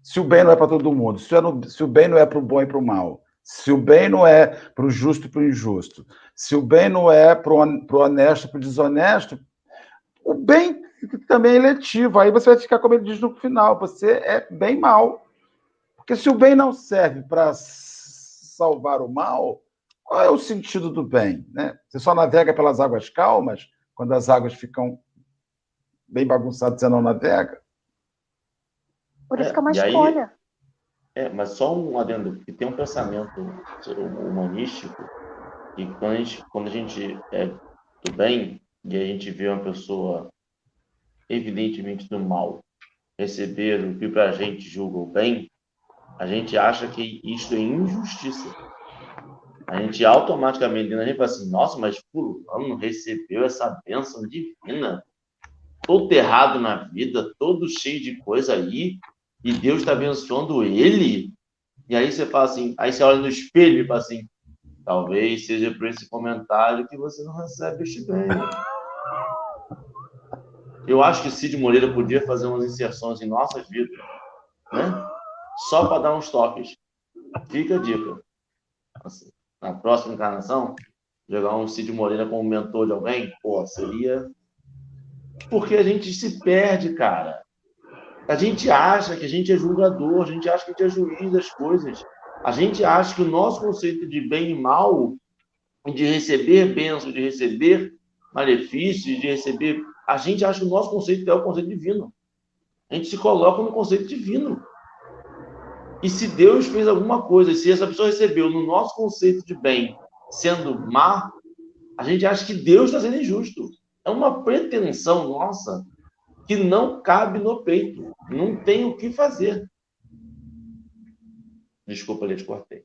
Se o bem não é para todo mundo, se, no, se, o bem não é para o bom e para o mal, se o bem não é para o justo e para o injusto, se o bem não é para o honesto e para o desonesto, o bem também é eletivo. Aí você vai ficar, como ele diz no final, você é bem mal. Porque se o bem não serve para salvar o mal, qual é o sentido do bem? Né? Você só navega pelas águas calmas, quando as águas ficam bem bagunçado, você não navega. Por isso é, que é uma escolha. Aí, é, mas só um adendo, que tem um pensamento humanístico, e quando a gente, quando a gente é do bem, e a gente vê uma pessoa evidentemente do mal receber o que para a gente julga o bem, a gente acha que isso é injustiça. A gente automaticamente, a gente fala assim, nossa, mas fulano recebeu essa bênção divina todo errado na vida, todo cheio de coisa aí, e Deus está abençoando ele. E aí você fala assim, aí você olha no espelho e fala assim, talvez seja por esse comentário que você não recebe este bem. Eu acho que Cid Moreira podia fazer umas inserções em nossas vidas, né? Só para dar uns toques. Fica a dica. Assim, na próxima encarnação, jogar um Cid Moreira como mentor de alguém, pô, seria porque a gente se perde, cara. A gente acha que a gente é julgador, a gente acha que a gente é juiz das coisas. A gente acha que o nosso conceito de bem e mal, de receber bênção, de receber malefícios, de receber. A gente acha que o nosso conceito é o conceito divino. A gente se coloca no conceito divino. E se Deus fez alguma coisa, se essa pessoa recebeu no nosso conceito de bem sendo má, a gente acha que Deus está sendo injusto. É uma pretensão nossa que não cabe no peito. Não tem o que fazer. Desculpa, te cortei.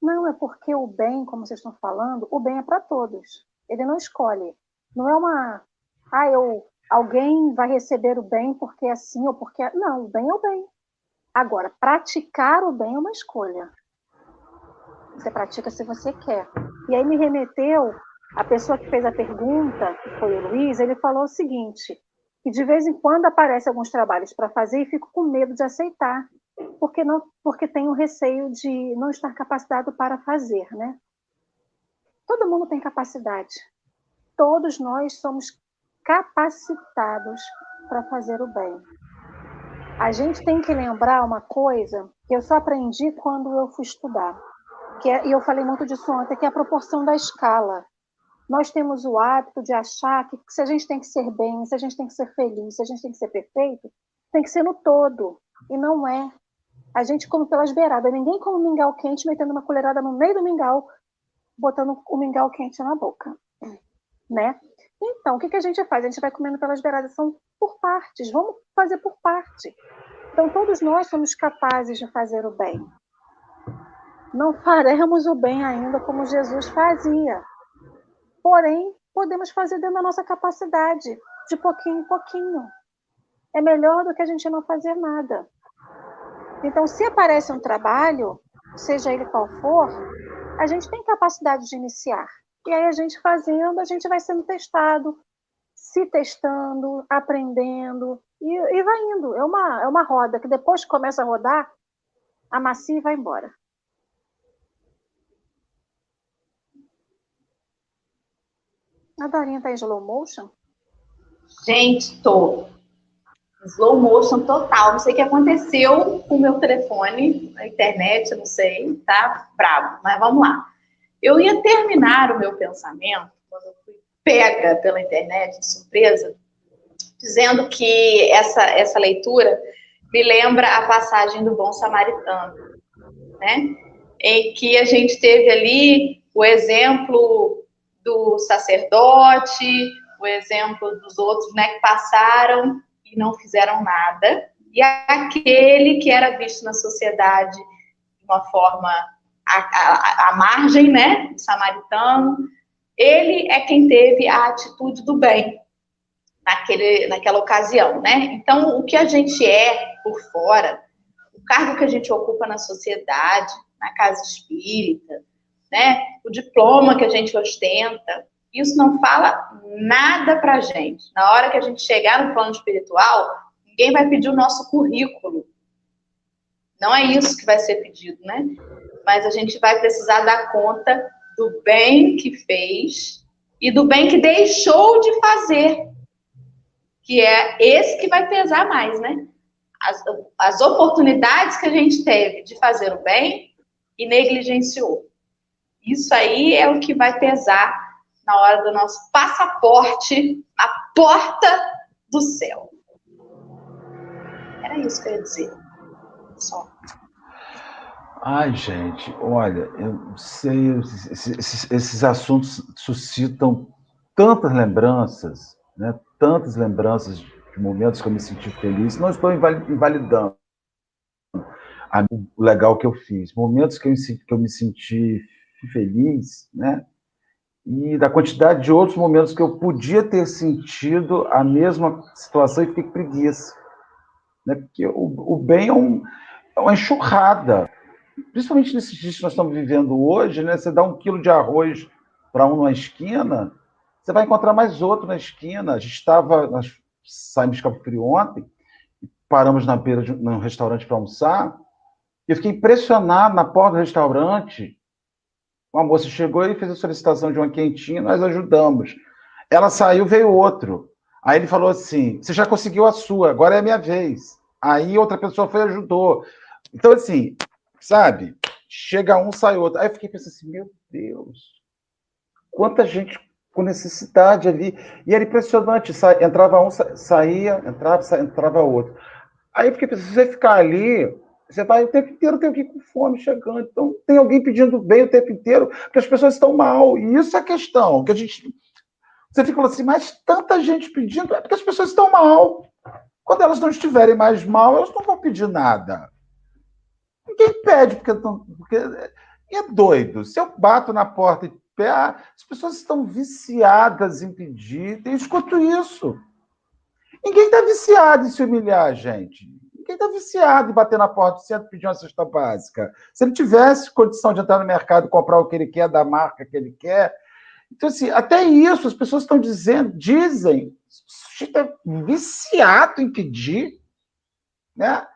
Não, é porque o bem, como vocês estão falando, o bem é para todos. Ele não escolhe. Não é uma. Ah, eu. Alguém vai receber o bem porque é assim ou porque. É... Não, o bem é o bem. Agora, praticar o bem é uma escolha. Você pratica se você quer. E aí me remeteu a pessoa que fez a pergunta, que foi o Luiz, ele falou o seguinte, que de vez em quando aparecem alguns trabalhos para fazer e fico com medo de aceitar, porque não, porque tenho receio de não estar capacitado para fazer, né? Todo mundo tem capacidade. Todos nós somos capacitados para fazer o bem. A gente tem que lembrar uma coisa que eu só aprendi quando eu fui estudar, que é, e eu falei muito disso ontem, que é a proporção da escala nós temos o hábito de achar que se a gente tem que ser bem, se a gente tem que ser feliz, se a gente tem que ser perfeito, Tem que ser no todo. E não é. A gente come pelas beiradas. Ninguém come mingau quente metendo uma colherada no meio do mingau, botando o mingau quente na boca. Né? Então, o que, que a gente faz? A gente vai comendo pelas beiradas. São por partes. Vamos fazer por parte. Então, todos nós somos capazes de fazer o bem. Não faremos o bem ainda como Jesus fazia. Porém, podemos fazer dentro da nossa capacidade, de pouquinho em pouquinho. É melhor do que a gente não fazer nada. Então, se aparece um trabalho, seja ele qual for, a gente tem capacidade de iniciar. E aí a gente fazendo, a gente vai sendo testado, se testando, aprendendo e, e vai indo. É uma, é uma roda que depois que começa a rodar, a macia vai embora. A Dorinha está em slow motion? Gente, tô. Slow motion total. Não sei o que aconteceu com o meu telefone, a internet, não sei, tá bravo. Mas vamos lá. Eu ia terminar o meu pensamento, pega pela internet, de surpresa, dizendo que essa, essa leitura me lembra a passagem do Bom Samaritano, né? Em que a gente teve ali o exemplo do sacerdote, o exemplo dos outros, né, que passaram e não fizeram nada, e aquele que era visto na sociedade de uma forma à, margem, né, samaritano, ele é quem teve a atitude do bem naquele, naquela ocasião, né? Então, o que a gente é por fora, o cargo que a gente ocupa na sociedade, na casa espírita, né? O diploma que a gente ostenta, isso não fala nada pra gente. Na hora que a gente chegar no plano espiritual, ninguém vai pedir o nosso currículo. Não é isso que vai ser pedido, né? Mas a gente vai precisar dar conta do bem que fez e do bem que deixou de fazer. Que é esse que vai pesar mais, né? As, as oportunidades que a gente teve de fazer o bem e negligenciou. Isso aí é o que vai pesar na hora do nosso passaporte na porta do céu. Era isso que eu ia dizer. Só. Ai, gente, olha, eu sei, esses, esses assuntos suscitam tantas lembranças, né? tantas lembranças de momentos que eu me senti feliz. Não estou invalidando o legal que eu fiz, momentos que eu, que eu me senti feliz, né? E da quantidade de outros momentos que eu podia ter sentido a mesma situação e fiquei preguiça. Né? Porque o, o bem é, um, é uma enxurrada. Principalmente nesses dias que nós estamos vivendo hoje, né? Você dá um quilo de arroz para um na esquina, você vai encontrar mais outro na esquina. A gente estava, nós saímos de Cabo Frio ontem, paramos na beira de um restaurante para almoçar, e eu fiquei impressionado na porta do restaurante uma moça chegou e fez a solicitação de uma quentinha, nós ajudamos. Ela saiu, veio outro. Aí ele falou assim: você já conseguiu a sua, agora é a minha vez. Aí outra pessoa foi e ajudou. Então, assim, sabe? Chega um, sai outro. Aí eu fiquei pensando assim: meu Deus, quanta gente com necessidade ali. E era impressionante: sa... entrava um, saía, entrava, saía, entrava outro. Aí pensando: se você ficar ali você vai o tempo inteiro, tem alguém com fome chegando. Então, tem alguém pedindo bem o tempo inteiro, porque as pessoas estão mal. E isso é a questão, que a gente. Você fica assim, mas tanta gente pedindo, é porque as pessoas estão mal. Quando elas não estiverem mais mal, elas não vão pedir nada. Ninguém pede, porque, porque é doido. Se eu bato na porta e as pessoas estão viciadas em pedir. Eu escuto isso. Ninguém está viciado em se humilhar, gente. Quem está viciado em bater na porta do centro e pedir uma cesta básica? Se ele tivesse condição de entrar no mercado e comprar o que ele quer, da marca que ele quer. Então, assim, até isso, as pessoas estão dizendo, dizem, sujeito é viciado em pedir. Né?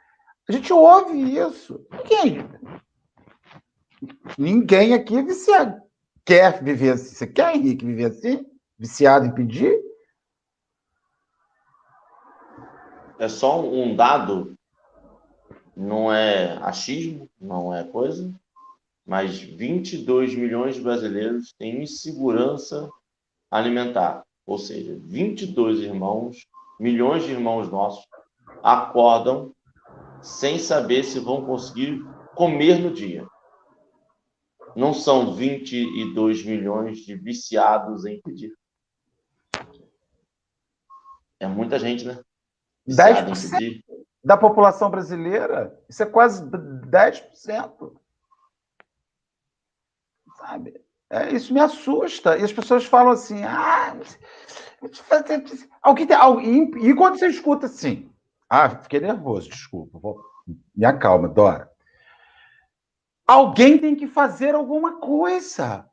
A gente ouve isso. Ninguém. Ninguém aqui é viciado. Quer viver assim? Você quer, Henrique, viver assim? Viciado em pedir? é só um dado, não é achismo, não é coisa, mas 22 milhões de brasileiros têm insegurança alimentar. Ou seja, 22 irmãos, milhões de irmãos nossos acordam sem saber se vão conseguir comer no dia. Não são 22 milhões de viciados em pedir. É muita gente, né? 10% da população brasileira. Isso é quase 10%. Sabe? É, isso me assusta. E as pessoas falam assim: ah, alguém tem, e quando você escuta assim, ah, fiquei nervoso, desculpa, vou, me acalma, Dora. Alguém tem que fazer alguma coisa.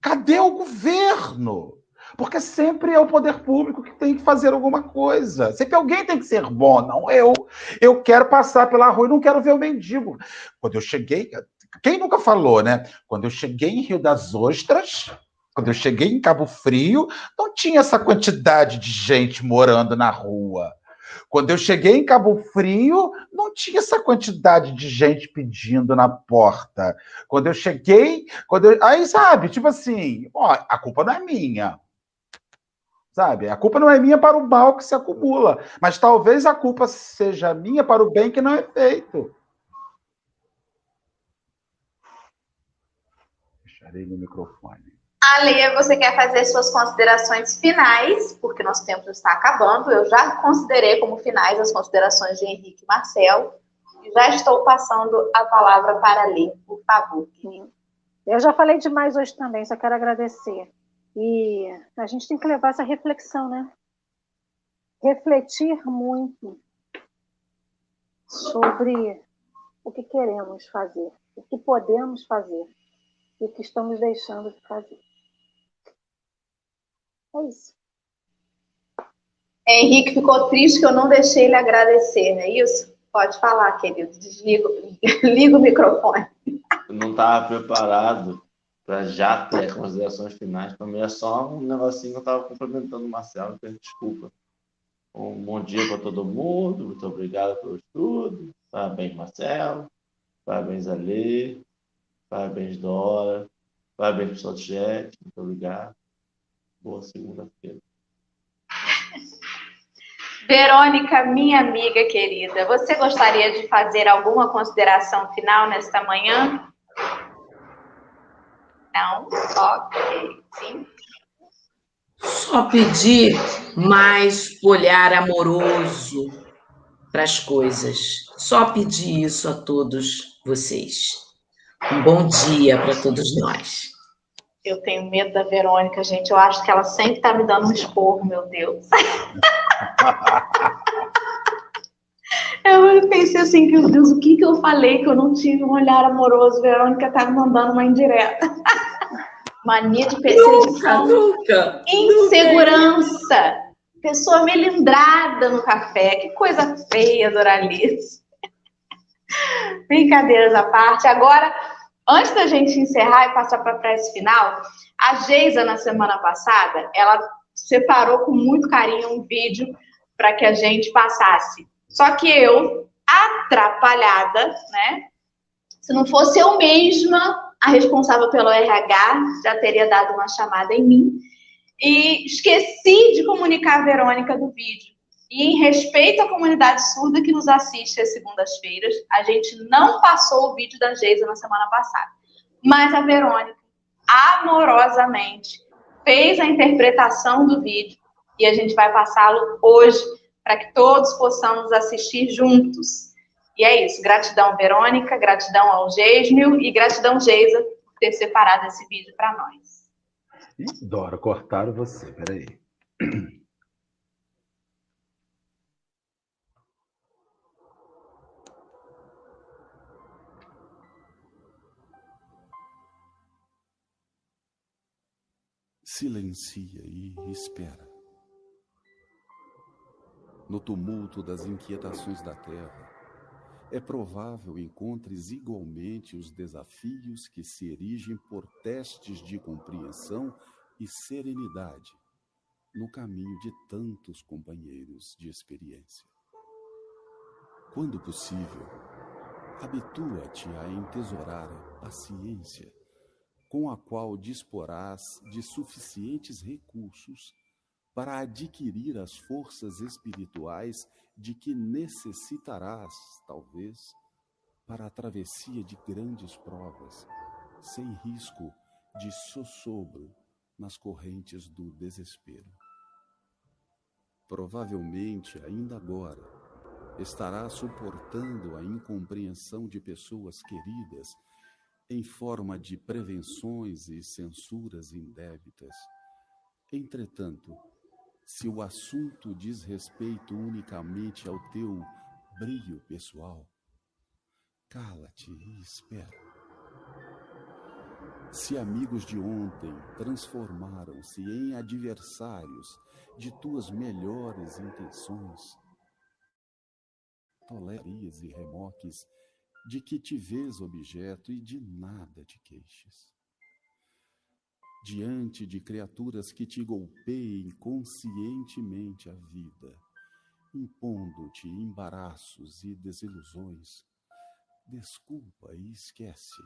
Cadê o governo? Porque sempre é o poder público que tem que fazer alguma coisa. Sempre alguém tem que ser bom, não eu. Eu quero passar pela rua e não quero ver o mendigo. Quando eu cheguei, quem nunca falou, né? Quando eu cheguei em Rio das Ostras, quando eu cheguei em Cabo Frio, não tinha essa quantidade de gente morando na rua. Quando eu cheguei em Cabo Frio, não tinha essa quantidade de gente pedindo na porta. Quando eu cheguei, quando eu... aí sabe, tipo assim, ó, a culpa não é minha. Sabe? A culpa não é minha para o mal que se acumula, mas talvez a culpa seja minha para o bem que não é feito. Fecharei no microfone. Ale, você quer fazer suas considerações finais, porque nosso tempo está acabando. Eu já considerei como finais as considerações de Henrique e Marcel. E já estou passando a palavra para ler, por favor. Eu já falei demais hoje também, só quero agradecer. E a gente tem que levar essa reflexão, né? Refletir muito sobre o que queremos fazer, o que podemos fazer e o que estamos deixando de fazer. É isso. Henrique ficou triste que eu não deixei ele agradecer, não é isso? Pode falar, querido. Desliga, (laughs) liga o microfone. Eu não estava preparado para já ter considerações finais. Para mim é só um negocinho que eu estava cumprimentando o Marcelo, peço desculpa. Um bom dia para todo mundo, muito obrigado pelo estudo. Parabéns, Marcelo. Parabéns, Alê. Parabéns, Dora. Parabéns, pessoal do chat. Muito obrigado. Boa segunda-feira. Verônica, minha amiga querida, você gostaria de fazer alguma consideração final nesta manhã? Não? Ok. Sim. Só pedir mais olhar amoroso para as coisas. Só pedir isso a todos vocês. Um bom dia para todos nós. Eu tenho medo da Verônica, gente. Eu acho que ela sempre está me dando um esporro, meu Deus. (laughs) eu pensei assim, meu Deus, o que, que eu falei que eu não tive um olhar amoroso? Verônica tá me mandando uma indireta. (laughs) Mania de perseguição. Nunca, Insegurança. Nunca. Pessoa melindrada no café. Que coisa feia, Doralice. (laughs) Brincadeiras à parte. Agora, Antes da gente encerrar e passar para a prece final, a Geisa, na semana passada, ela separou com muito carinho um vídeo para que a gente passasse. Só que eu, atrapalhada, né? Se não fosse eu mesma a responsável pelo RH, já teria dado uma chamada em mim. E esqueci de comunicar a Verônica do vídeo. E em respeito à comunidade surda que nos assiste às segundas-feiras, a gente não passou o vídeo da Geisa na semana passada. Mas a Verônica, amorosamente, fez a interpretação do vídeo e a gente vai passá-lo hoje para que todos possamos assistir juntos. E é isso. Gratidão, Verônica, gratidão ao Geismil e gratidão, Geisa, por ter separado esse vídeo para nós. Dora, cortaram você, peraí. Silencia e espera. No tumulto das inquietações da terra, é provável encontres igualmente os desafios que se erigem por testes de compreensão e serenidade no caminho de tantos companheiros de experiência. Quando possível, habitua-te a entesourar a paciência com a qual disporás de suficientes recursos para adquirir as forças espirituais de que necessitarás, talvez, para a travessia de grandes provas, sem risco de sossobro nas correntes do desespero. Provavelmente, ainda agora, estará suportando a incompreensão de pessoas queridas em forma de prevenções e censuras indébitas. Entretanto, se o assunto diz respeito unicamente ao teu brilho pessoal, cala-te e espera. Se amigos de ontem transformaram-se em adversários de tuas melhores intenções, tolerias e remoques de que te vês objeto e de nada te queixes. Diante de criaturas que te golpeiem conscientemente a vida, impondo-te embaraços e desilusões, desculpa e esquece,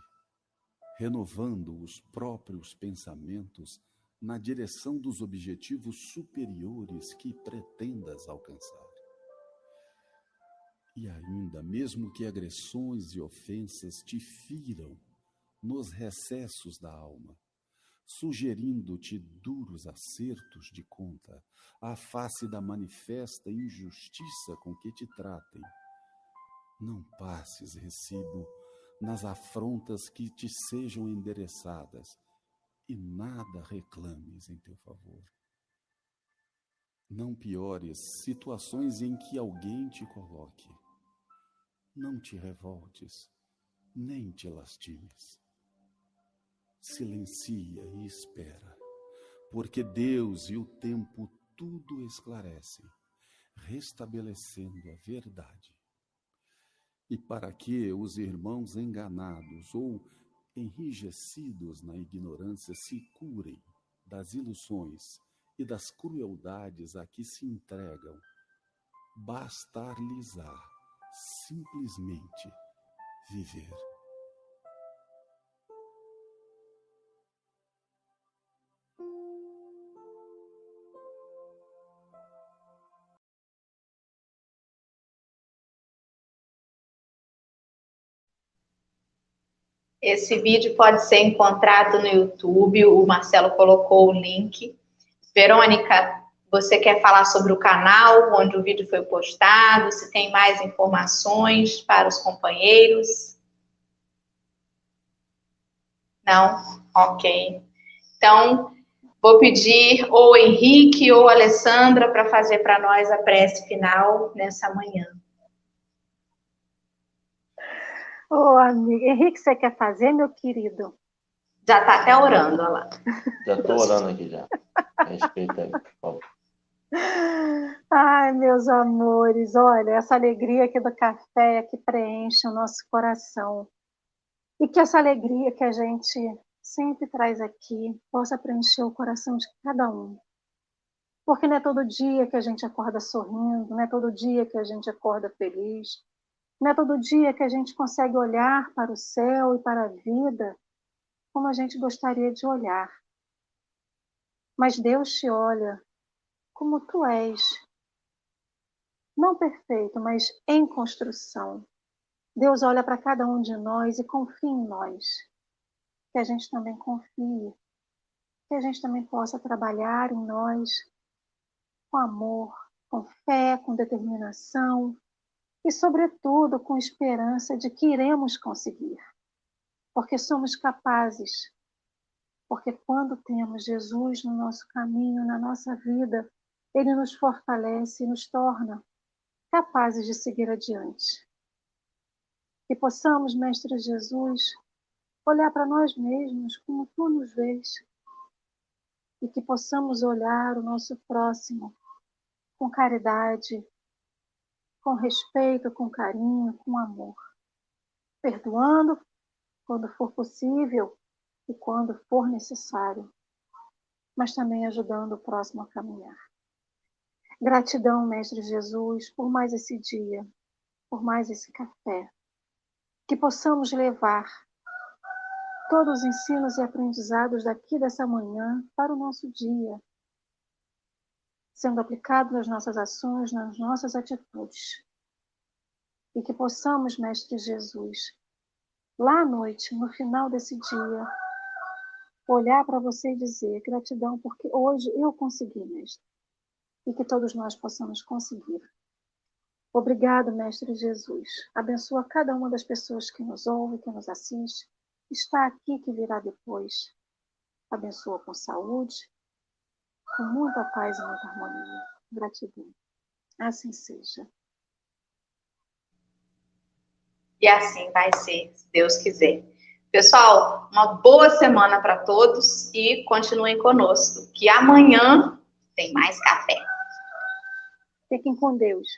renovando os próprios pensamentos na direção dos objetivos superiores que pretendas alcançar. E ainda, mesmo que agressões e ofensas te firam nos recessos da alma, sugerindo-te duros acertos de conta, à face da manifesta injustiça com que te tratem, não passes recibo nas afrontas que te sejam endereçadas e nada reclames em teu favor. Não piores situações em que alguém te coloque não te revoltes, nem te lastimes. Silencia e espera, porque Deus e o tempo tudo esclarecem, restabelecendo a verdade. E para que os irmãos enganados ou enrijecidos na ignorância se curem das ilusões e das crueldades a que se entregam, bastar-lhes-á simplesmente viver. Esse vídeo pode ser encontrado no YouTube, o Marcelo colocou o link. Verônica, você quer falar sobre o canal, onde o vídeo foi postado, se tem mais informações para os companheiros? Não? Ok. Então, vou pedir ou Henrique ou Alessandra para fazer para nós a prece final nessa manhã. Ô, oh, amigo. Henrique, você quer fazer, meu querido? Já está até orando, olha lá. Já estou orando aqui já. Respeita aí, por favor. Ai, meus amores, olha, essa alegria aqui do café é que preenche o nosso coração. E que essa alegria que a gente sempre traz aqui possa preencher o coração de cada um. Porque não é todo dia que a gente acorda sorrindo, não é todo dia que a gente acorda feliz, não é todo dia que a gente consegue olhar para o céu e para a vida como a gente gostaria de olhar. Mas Deus te olha como tu és. Não perfeito, mas em construção. Deus olha para cada um de nós e confia em nós. Que a gente também confie. Que a gente também possa trabalhar em nós com amor, com fé, com determinação e, sobretudo, com esperança de que iremos conseguir. Porque somos capazes. Porque quando temos Jesus no nosso caminho, na nossa vida, ele nos fortalece e nos torna capazes de seguir adiante. Que possamos, Mestre Jesus, olhar para nós mesmos como tu nos vês e que possamos olhar o nosso próximo com caridade, com respeito, com carinho, com amor, perdoando quando for possível e quando for necessário, mas também ajudando o próximo a caminhar. Gratidão, Mestre Jesus, por mais esse dia, por mais esse café. Que possamos levar todos os ensinos e aprendizados daqui dessa manhã para o nosso dia. sendo aplicado nas nossas ações, nas nossas atitudes. E que possamos, Mestre Jesus, lá à noite, no final desse dia, olhar para você e dizer gratidão, porque hoje eu consegui, Mestre. E que todos nós possamos conseguir. Obrigado, Mestre Jesus. Abençoa cada uma das pessoas que nos ouve, que nos assiste, está aqui, que virá depois. Abençoa com saúde, com muita paz e muita harmonia. Gratidão. Assim seja. E assim vai ser, se Deus quiser. Pessoal, uma boa semana para todos e continuem conosco, que amanhã tem mais café. Fiquem com Deus.